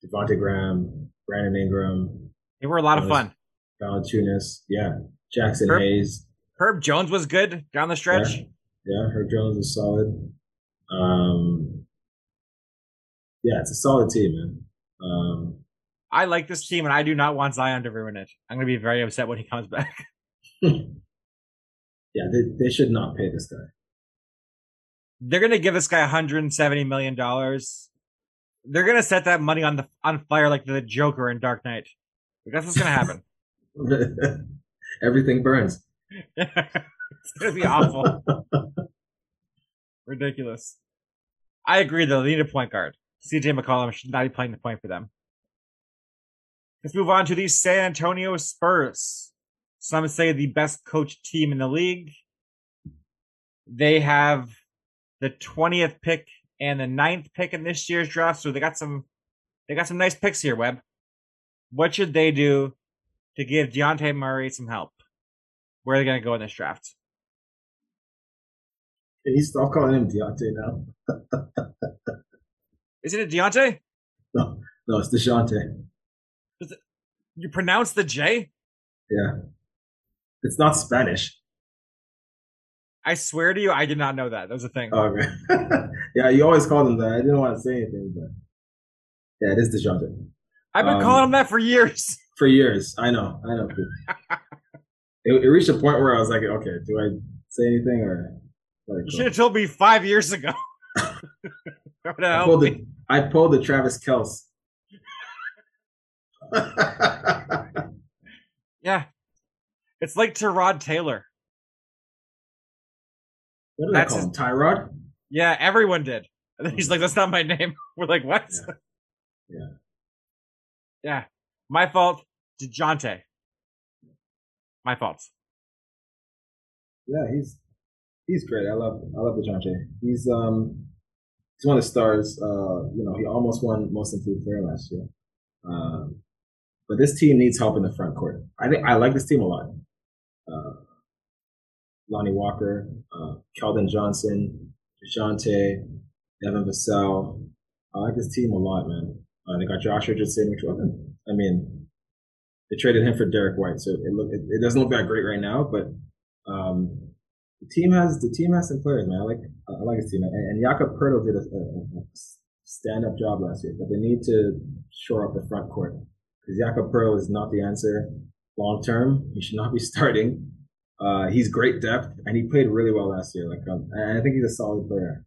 Devonte Graham, Brandon Ingram, They were a lot of fun. Valanciunas, yeah, Jaxson Herb- Hayes, Herb Jones was good down the stretch. Yeah. yeah, Herb Jones is solid. Um, yeah, it's a solid team, man. Um, I like this team, and I do not want Zion to ruin it. I'm going to be very upset when he comes back. yeah, they they should not pay this guy. They're going to give this guy 170 million dollars. They're going to set that money on the on fire like the Joker in Dark Knight. That's what's going to happen. Everything burns. it's going to be awful. Ridiculous. I agree, though. They need a point guard. CJ McCollum should not be playing the point for them. Let's move on to the San Antonio Spurs. Some say the best coached team in the league. They have the 20th pick and the ninth pick in this year's draft, so they got some they got some nice picks here, Webb. What should they do to give Deontay Murray some help? Where are they gonna go in this draft? Can you stop calling him Deontay now? Isn't it Deontay? No, no, it's Dejounte. You pronounce the J? Yeah, it's not Spanish. I swear to you, I did not know that. That was a thing. Oh, okay. yeah, you always called him that. I didn't want to say anything, but yeah, it is Dejounte. I've been um, calling him that for years. For years, I know, I know. it, it reached a point where I was like, okay, do I say anything or? it You should have told me five years ago. That would have I pulled the I pulled the Travis Kelce. Yeah. It's like Tyrod Taylor. what did I That's call his- him? Tyrod? Yeah, everyone did. And then he's like, that's not my name. We're like, what? Yeah. Yeah. Yeah. My fault. DeJounte. My fault. Yeah, he's he's great. I love I love Dejounte. He's um he's one of the stars. Uh, you know, he almost won Most Improved Player last year. Um, but this team needs help in the front court. I think I like this team a lot. Uh, Lonnie Walker, uh, Keldon Johnson, Dejounte, Evan Vassell. I like this team a lot, man. Uh, they got Josh Richardson, which wasn't. I mean, they traded him for Derrick White, so it look it, it doesn't look that great right now, but um, the team has the team has some players, man. I like I like his team, and, and Jakob Poeltl did a, a, a stand up job last year, but they need to shore up the front court because Jakob Poeltl is not the answer long term. He should not be starting. Uh, he's great depth, and he played really well last year. Like, um, and I think he's a solid player,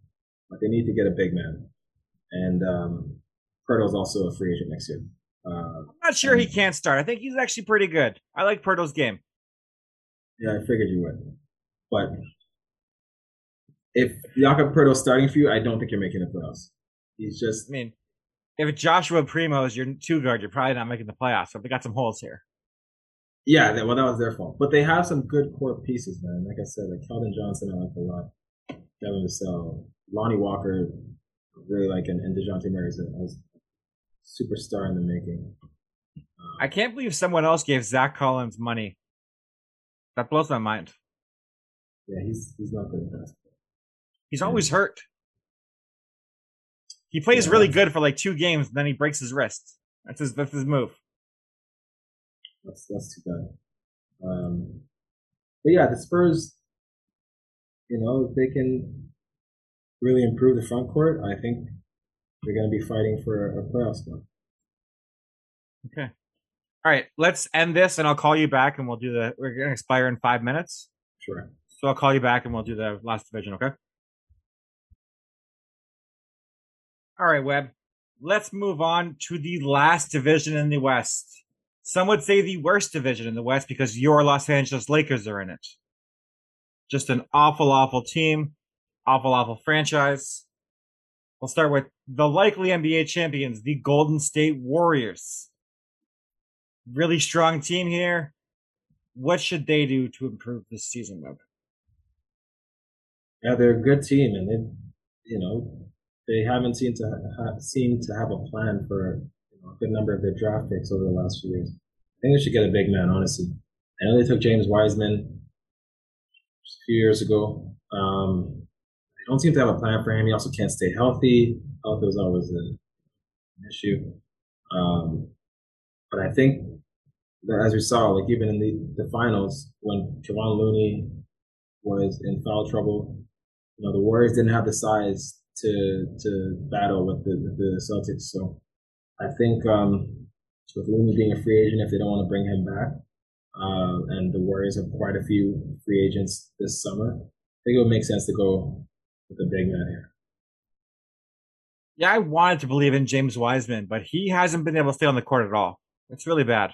but they need to get a big man, and um, Poeltl's also a free agent next year. Uh, I'm not sure he can't start. I think he's actually pretty good. I like Poeltl's game. Yeah, I figured you would. But if Jakob Poeltl's starting for you, I don't think you're making the playoffs. He's just I mean, if Joshua Primo is your two guard, you're probably not making the playoffs. So they got some holes here. yeah. That, well, that was their fault. But they have some good core pieces, man. Like I said, like Keldon Johnson, I like a lot. Devin Vassell, Lonnie Walker, really like, and, and Dejounte Murray is a, superstar in the making. Uh, I can't believe someone else gave Zach Collins money. That blows my mind. yeah, he's he's not good at basketball. He's always hurt. He plays Yeah. really good for like two games, and then he breaks his wrist. That's his that's his move. That's that's too bad. Um, but yeah, the Spurs, you know, if they can really improve the front court, I think they're going to be fighting for a playoff spot. Okay. All right, let's end this, and I'll call you back, and we'll do the. We're gonna expire in five minutes, Sure. so I'll call you back, and we'll do the last division. Okay. All right, Webb. Let's move on to the last division in the West. Some would say the worst division in the West because your Los Angeles Lakers are in it. Just an awful, awful team, awful, awful franchise. We'll start with the likely NBA champions, the Golden State Warriors. Really strong team here. What should they do to improve this season, Webb? Yeah, they're a good team, and they, you know, they haven't seemed to ha- seem to have a plan for you know, a good number of their draft picks over the last few years. I think they should get a big man, honestly. I know they took James Wiseman a few years ago. Um, they don't seem to have a plan for him. He also can't stay healthy. Health is always an issue. Um, but I think that as we saw, like even in the, the finals, when Kevon Looney was in foul trouble, you know, the Warriors didn't have the size to to battle with the, with the Celtics. So I think um, with Looney being a free agent, if they don't want to bring him back, uh, and the Warriors have quite a few free agents this summer, I think it would make sense to go with a big man here. Yeah, I wanted to believe in James Wiseman, but he hasn't been able to stay on the court at all. It's really bad.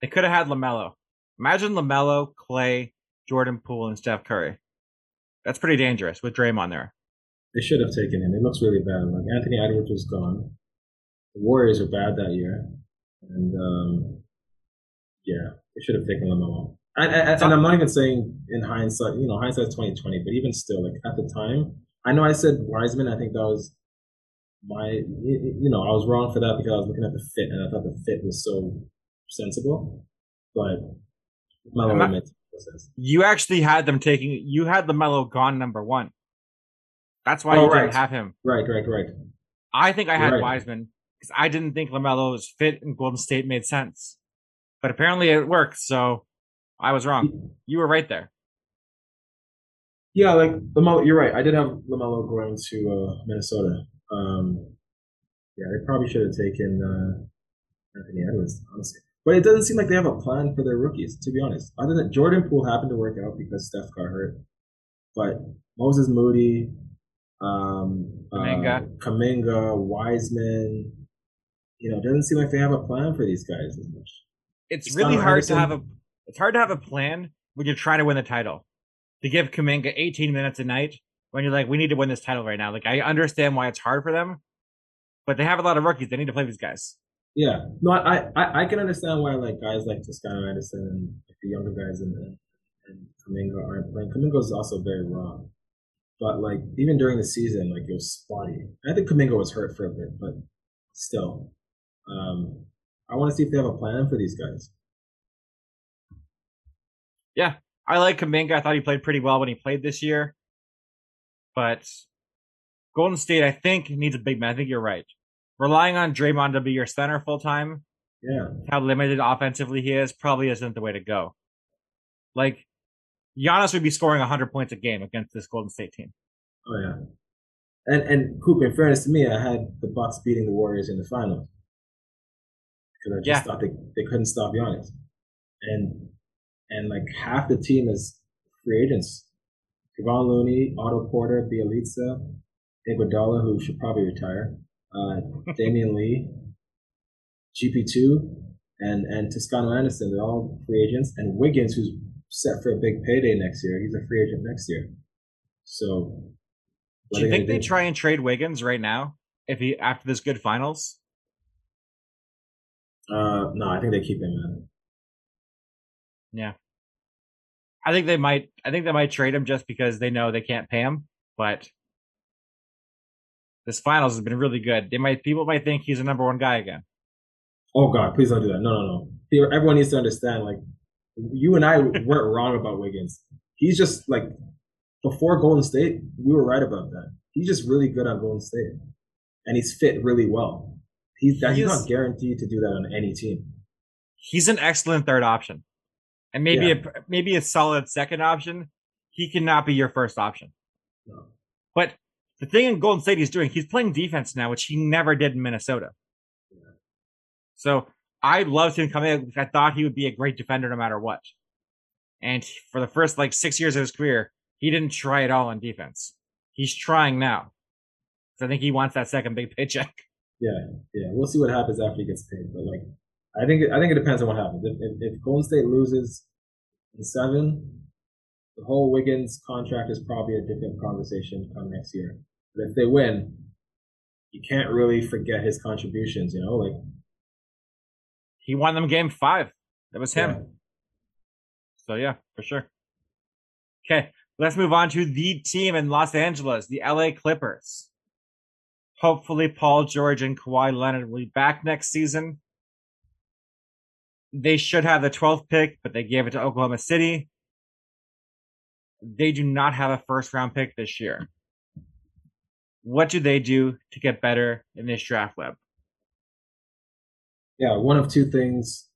They could have had LaMelo. Imagine LaMelo, Clay, Jordan Poole, and Steph Curry. That's pretty dangerous with Draymond there. They should have taken him. It looks really bad. Like Anthony Edwards was gone. The Warriors were bad that year, and um, yeah, they should have taken LaMelo. And, and, and I'm not even saying in hindsight, you know, hindsight's 2020, but even still, like at the time, I know I said Wiseman. I think that was my, you know, I was wrong for that because I was looking at the fit and I thought the fit was so sensible. But Melo You actually had them taking. You had the LaMelo gone number one. That's why oh, you right. didn't have him. Right, right, right. I think I had right. Wiseman because I didn't think LaMelo's fit in Golden State made sense, but apparently it worked. So I was wrong. You were right there. Yeah, like LaMelo, you're right. I did have LaMelo going to uh, Minnesota. Um, yeah, they probably should have taken uh, Anthony Edwards, honestly. But it doesn't seem like they have a plan for their rookies, to be honest. Other than Jordan Poole happened to work out because Steph got hurt, but Moses Moody, um, Kuminga. Uh, Kuminga, Wiseman, you know, it doesn't seem like they have a plan for these guys as much. It's, it's really hard to have a. It's hard to have a plan when you're trying to win the title. To give Kuminga 18 minutes a night when you're like, we need to win this title right now. Like, I understand why it's hard for them, but they have a lot of rookies. They need to play these guys. Yeah, no, I I, I can understand why like guys like Toscano Anderson and like, the younger guys and and Kuminga aren't playing. Kuminga is also very raw, but like even during the season, like it was spotty. I think Kuminga was hurt for a bit, but still, um, I want to see if they have a plan for these guys. Yeah, I like Kuminga. I thought he played pretty well when he played this year, but Golden State, I think, needs a big man. I think you're right relying on Draymond to be your center full time, yeah, how limited offensively he is, probably isn't the way to go. Like Giannis would be scoring 100 points a game against this Golden State team. Oh yeah, and and Coop. In fairness to me, I had the Bucks beating the Warriors in the finals because I just yeah. thought they they couldn't stop Giannis, and and like half the team is free agents. Kevon Looney, Otto Porter, Bjelica, Iguodala, who should probably retire uh, Damion Lee, GP2, and and Toscano Anderson. They're all free agents, and Wiggins, who's set for a big payday next year. He's a free agent next year. So, do you think they try and trade Wiggins right now if he after this good finals? Uh, no, I think they keep him. Man. Yeah, I think they might. I think they might trade him just because they know they can't pay him. But this finals has been really good. They might people might think he's a number one guy again. Oh God, please don't do that. No, no, no. Everyone needs to understand. Like you and I weren't wrong about Wiggins. He's just like before Golden State, we were right about that. He's just really good at Golden State, and he's fit really well. He's he's not guaranteed to do that on any team. He's an excellent third option, and maybe yeah. a maybe a solid second option. He cannot be your first option. No. But the thing in Golden State he's doing, he's playing defense now, which he never did in Minnesota. So I loved him coming in. I thought he would be a great defender no matter what. And for the first like six years of his career, he didn't try at all on defense. He's trying now. So I think he wants that second big paycheck. Yeah, yeah. We'll see what happens after he gets paid. But like, I think I think it depends on what happens. If, if, if Golden State loses in seven, the whole Wiggins contract is probably a different conversation come next year. But if they win, you can't really forget his contributions. You know, like he won them game five. That was him. Yeah. So yeah, for sure. Okay, let's move on to the team in Los Angeles, the LA Clippers. Hopefully, Paul George and Kawhi Leonard will be back next season. They should have the 12th pick, but they gave it to Oklahoma City. They do not have a first round pick this year. What do they do to get better in this draft Webb? Yeah, one of two things.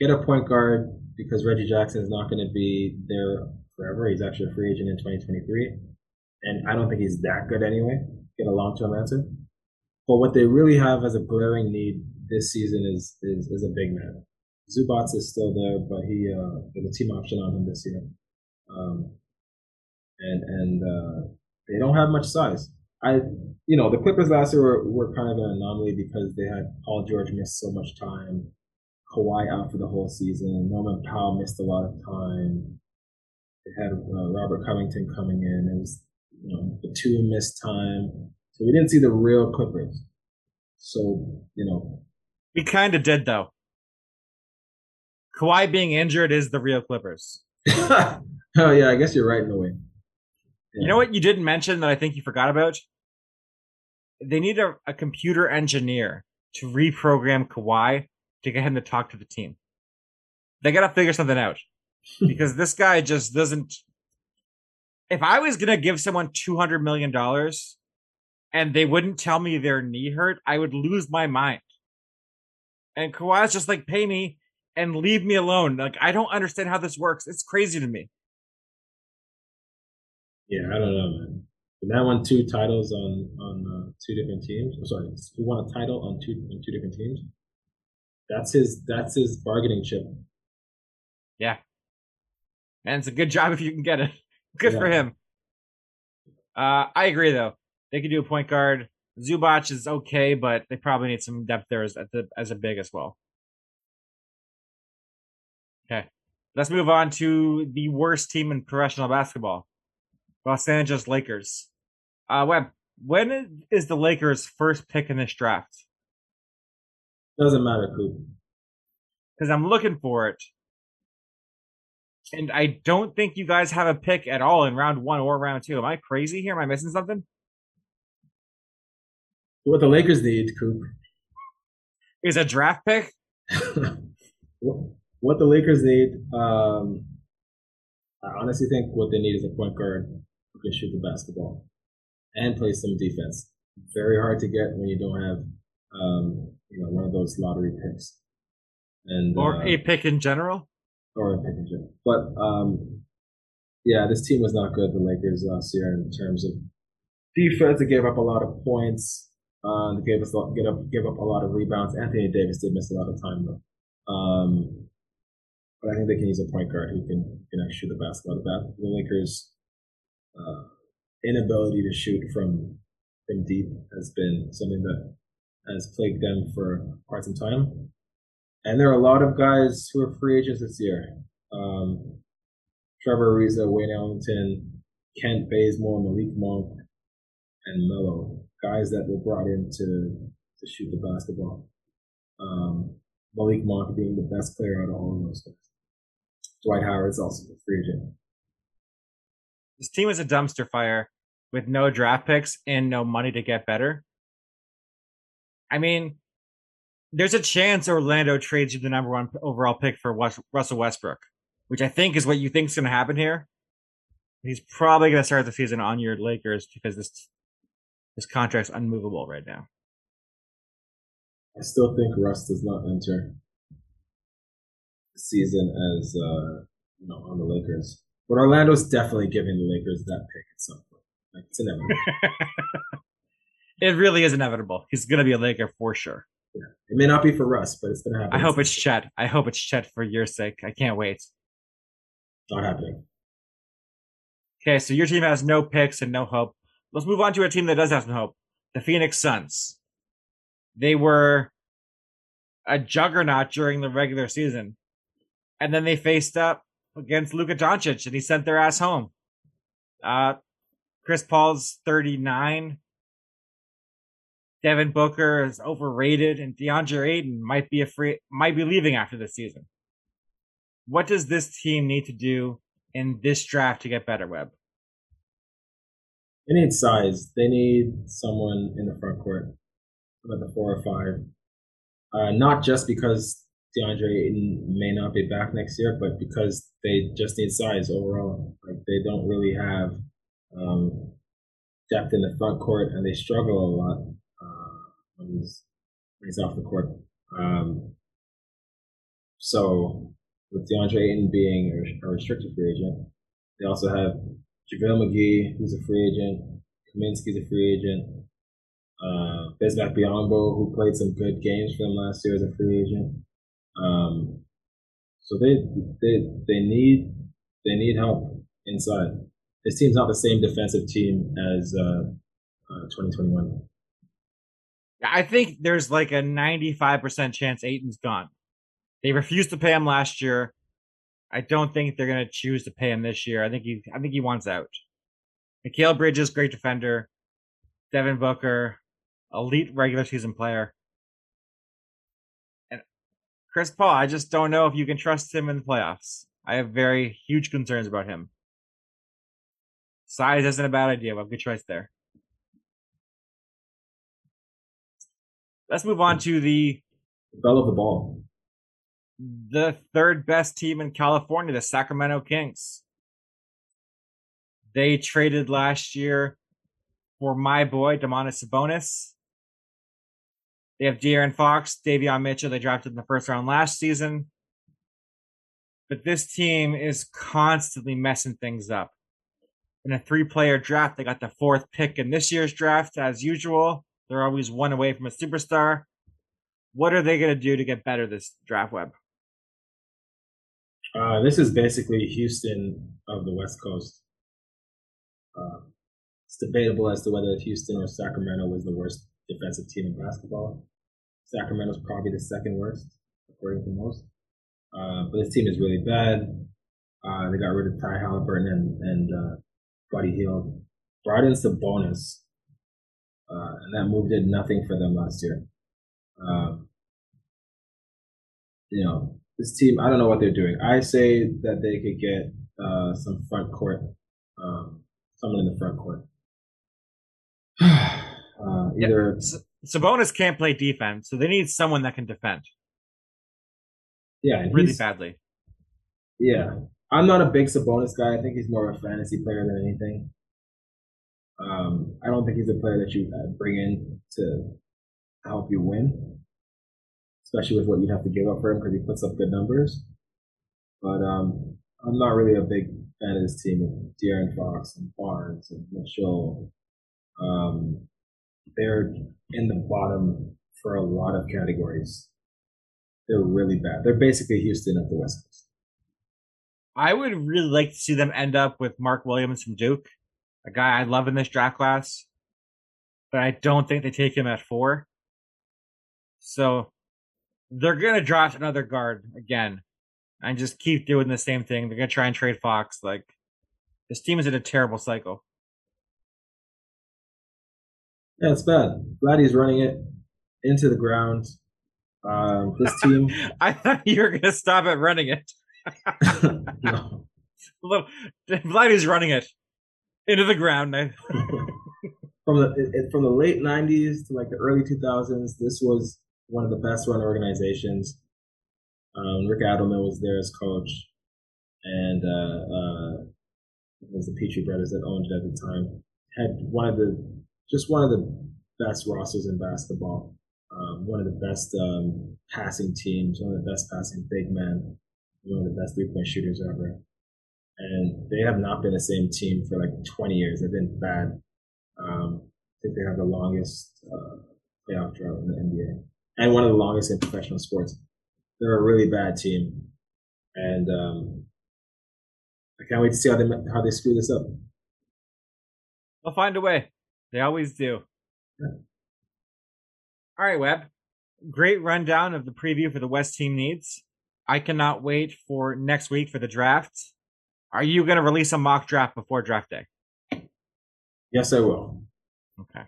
Get a point guard because Reggie Jackson is not going to be there forever. He's actually a free agent in 2023. And I don't think he's that good anyway. Get a long term answer. But what they really have as a glaring need this season is is, is a big man. Zubac is still there, but he uh, there's a team option on him this year. Um, and and uh, they don't have much size. I you know the Clippers last year were, were kind of an anomaly because they had Paul George miss so much time, Kawhi out for the whole season, Norman Powell missed a lot of time. They had uh, Robert Covington coming in. It was you know the two missed time, so we didn't see the real Clippers. So you know We kind of did though. Kawhi being injured is the real Clippers. oh yeah, I guess you're right in a way. You know what you didn't mention that I think you forgot about? They need a, a computer engineer to reprogram Kawhi to get him to talk to the team. They got to figure something out because this guy just doesn't. If I was gonna give someone two hundred million dollars and they wouldn't tell me their knee hurt, I would lose my mind. And Kawhi's just like, pay me and leave me alone. Like I don't understand how this works. It's crazy to me. Yeah, I don't know, man. The man won two titles on on uh, two different teams. I'm sorry, he won a title on two on two different teams. That's his. That's his bargaining chip. Yeah. And it's a good job if you can get it. Good for him. Uh, I agree though. They could do a point guard. Zubac is okay, but they probably need some depth there as at the as a big as well. Okay. Let's move on to the worst team in professional basketball. Los Angeles Lakers. Uh Webb, when is the Lakers first pick in this draft? Doesn't matter, Coop. Because I'm looking for it. And I don't think you guys have a pick at all in round one or round two. Am I crazy here? Am I missing something? What the Lakers need, Coop. Is a draft pick? what what the Lakers need, um, I honestly think what they need is a point guard who can shoot the basketball and play some defense. Very hard to get when you don't have, um, you know, one of those lottery picks. And Or uh, a pick in general? or a pick and chip. But um, yeah, this team was not good. The Lakers last year in terms of defense, they gave up a lot of points. Uh, they gave us a lot, get up, give up a lot of rebounds. Anthony Davis did miss a lot of time though. Um, but I think they can use a point guard who can can actually shoot the basketball. The, the Lakers' uh, inability to shoot from from deep has been something that has plagued them for quite some time. And there are a lot of guys who are free agents this year. Um, Trevor Ariza, Wayne Ellington, Kent Bazemore, Malik Monk, and Melo. Guys that were brought in to, to shoot the basketball. Um, Malik Monk being the best player out of all of those guys. Dwight Howard's also a free agent. This team is a dumpster fire with no draft picks and no money to get better. I mean, there's a chance Orlando trades you the number one overall pick for Russell Westbrook, which I think is what you think is going to happen here. He's probably going to start the season on your Lakers because this this contract's unmovable right now. I still think Russ does not enter the season as uh, you know on the Lakers. But Orlando's definitely giving the Lakers that pick at some point. Like it's inevitable. It really is inevitable. He's going to be a Laker for sure. it may not be for Russ, but it's gonna happen. I hope it's Chet. I hope it's Chet for your sake. I can't wait. not happening. Okay, so your team has no picks and no hope. Let's move on to a team that does have some hope. The Phoenix Suns. They were a juggernaut during the regular season. And then they faced up against Luka Doncic, and he sent their ass home. Uh, Chris Paul's 39. Devin Booker is overrated, and DeAndre Ayton might be a free, might be leaving after this season. What does this team need to do in this draft to get better, Webb? They need size. They need someone in the front court, about the four or five. Uh, not just because DeAndre Ayton may not be back next year, but because they just need size overall. Like they don't really have um, depth in the front court, and they struggle a lot uh, when, he's, when he's off the court. Um, so with DeAndre Ayton being a, restricted free agent, they also have JaVale McGee, who's a free agent. Kaminsky's a free agent. Uh, Bismack Biyombo, who played some good games for them last year as a free agent. Um, so they they they need they need help inside. This team's not the same defensive team as uh, uh, 2021. I think there's like a 95% chance Ayton's gone. They refused to pay him last year. I don't think they're going to choose to pay him this year. I think he I think he wants out. Mikal Bridges, great defender. Devin Booker, elite regular season player. Chris Paul, I just don't know if you can trust him in the playoffs. I have very huge concerns about him. Size isn't a bad idea, but good choice there. Let's move on to the bell of the ball. The third best team in California, the Sacramento Kings. They traded last year for my boy, Domantas Sabonis. They have De'Aaron Fox, Davion Mitchell, they drafted in the first round last season. But this team is constantly messing things up. In a three player draft, they got the fourth pick in this year's draft, as usual. They're always one away from a superstar. What are they going to do to get better this draft Webb? Uh, this is basically Houston of the West Coast. Uh, it's debatable as to whether Houston or Sacramento was the worst defensive team in basketball. Sacramento's probably the second worst, according to most. Uh, but this team is really bad. Uh, they got rid of Ty Halliburton and, and uh, Buddy Hield. Brought in Sabonis, uh, and that move did nothing for them last year. Um, you know, this team, I don't know what they're doing. I say that they could get uh, some front court, um, someone in the front court. either yeah. Sabonis can't play defense, so they need someone that can defend. Yeah, really badly. Yeah, I'm not a big Sabonis guy. I think he's more of a fantasy player than anything. Um, I don't think he's a player that you uh, bring in to help you win, especially with what you'd have to give up for him because he puts up good numbers. But um, I'm not really a big fan of this team with De'Aaron Fox and Barnes and Mitchell. Um, they're in the bottom for a lot of categories. They're really bad. They're basically Houston of the West Coast. I would really like to see them end up with Mark Williams from Duke, a guy I love in this draft class, but I don't think they take him at four. So they're going to draft another guard again and just keep doing the same thing. They're going to try and trade Fox. Like, this team is in a terrible cycle. Yeah, it's bad. Vladdy's running it into the ground. Um, this team. I thought you were going to stop at running it. no. Vladdy's running it into the ground. from the it, from the late '90s to like the early 2000s, this was one of the best run organizations. Um, Rick Adelman was there as coach, and uh, uh, it was the Petrie brothers that owned it at the time. Had one of the just one of the best rosters in basketball. Um, one of the best um, passing teams, one of the best passing big men, one of the best three point shooters ever. And they have not been the same team for like 20 years. They've been bad. Um, I think they have the longest uh, playoff drought in the NBA and one of the longest in professional sports. They're a really bad team. And um, I can't wait to see how they, how they screw this up. They'll find a way. They always do. All right, Webb. Great rundown of the preview for the West team needs. I cannot wait for next week for the draft. Are you going to release a mock draft before draft day? Yes, I will. Okay.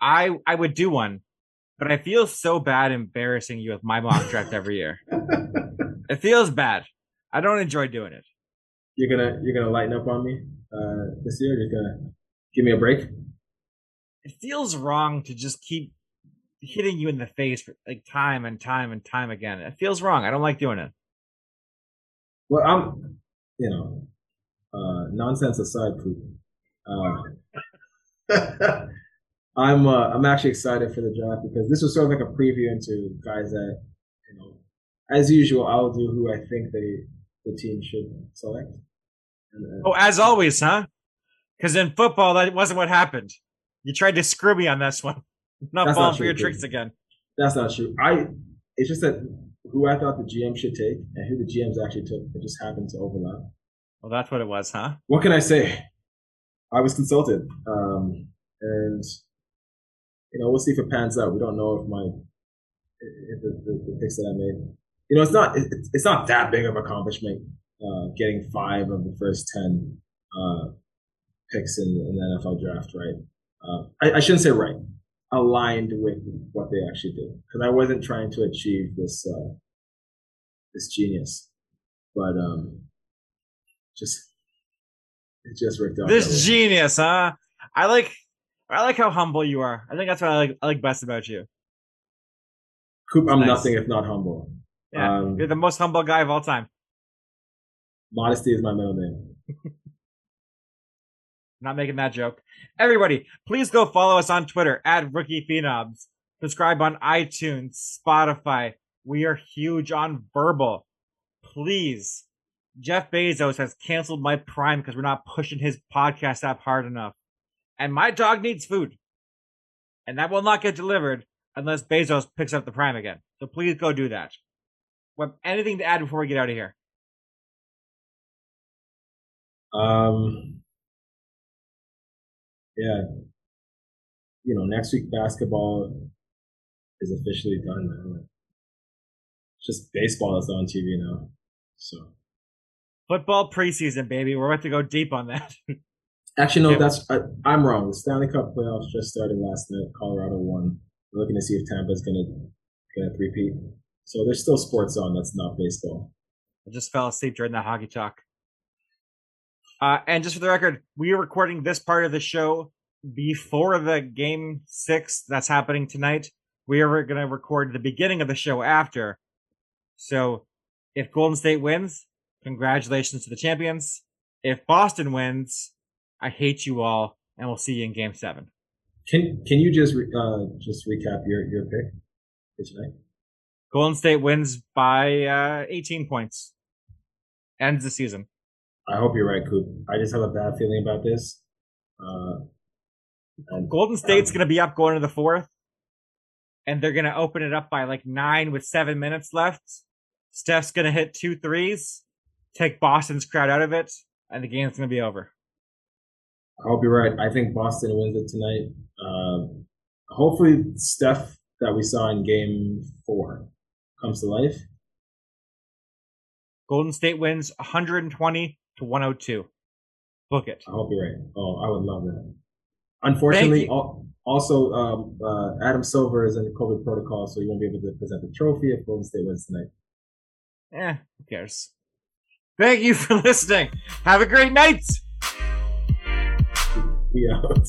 I I would do one, but I feel so bad embarrassing you with my mock draft every year. It feels bad. I don't enjoy doing it. You're gonna you're gonna lighten up on me uh, this year. You're gonna give me a break. It feels wrong to just keep hitting you in the face for like time and time and time again. It feels wrong. I don't like doing it. Well, I'm, you know, uh, nonsense aside, Coop. Uh, I'm uh, I'm actually excited for the draft because this was sort of like a preview into guys that you know, as usual, I'll do who I think they the team should select. And, uh, oh, as always, huh? Because in football, that wasn't what happened. You tried to screw me on this one. not falling not for your tricks again. That's not true. I. It's just that who I thought the GM should take and who the GMs actually took, it just happened to overlap. Well, that's what it was, huh? What can I say? I was consulted, um, and you know we'll see if it pans out. We don't know if my if the, the, the picks that I made. You know, it's not it, it's not that big of an accomplishment uh, getting five of the first ten uh, picks in, in, the NFL draft, right? Uh, I, I, shouldn't say right aligned with what they actually did because I wasn't trying to achieve this uh, this genius, but um, just it just worked out. This genius, huh? I like I like how humble you are. I think that's what I like I like best about you. Coop, I'm nice. nothing if not humble. Yeah, um, you're the most humble guy of all time. Modesty is my middle name. Not making that joke. Everybody, please go follow us on Twitter at Rookie Phenoms. Subscribe on iTunes, Spotify. We are huge on Verbal. Please. Jeff Bezos has canceled my Prime because we're not pushing his podcast app hard enough. And my dog needs food. And that will not get delivered unless Bezos picks up the Prime again. So please go do that. What, anything to add before we get out of here? Um, yeah, you know, next week basketball is officially done, man. It's just baseball that's on TV now. So football preseason, baby. We're about to go deep on that. Actually, no, yeah. that's I, am wrong. The Stanley Cup playoffs just started last night. Colorado won. We're looking to see if Tampa's gonna gonna repeat. So there's still sports on that's not baseball. I just fell asleep during that hockey talk. Uh, and just for the record, we are recording this part of the show before the game six that's happening tonight. We are going to record the beginning of the show after. So if Golden State wins, congratulations to the champions. If Boston wins, I hate you all, and we'll see you in game seven. Can Can you just uh, just recap your your pick for tonight? Golden State wins by uh, 18 points. Ends the season. I hope you're right, Coop. I just have a bad feeling about this. Uh, and, Golden State's um, going to be up going to the fourth, and they're going to open it up by like nine with seven minutes left. Steph's going to hit two threes, take Boston's crowd out of it, and the game's going to be over. I hope you're right. I think Boston wins it tonight. Uh, hopefully, Steph that we saw in Game Four comes to life. Golden State wins 120 to 102. Book it. I hope you're right. Oh, I would love that. Unfortunately, also um, uh, Adam Silver is in the COVID protocol, so he won't be able to present the trophy if Golden State wins tonight. Eh, who cares? Thank you for listening. Have a great night. We out.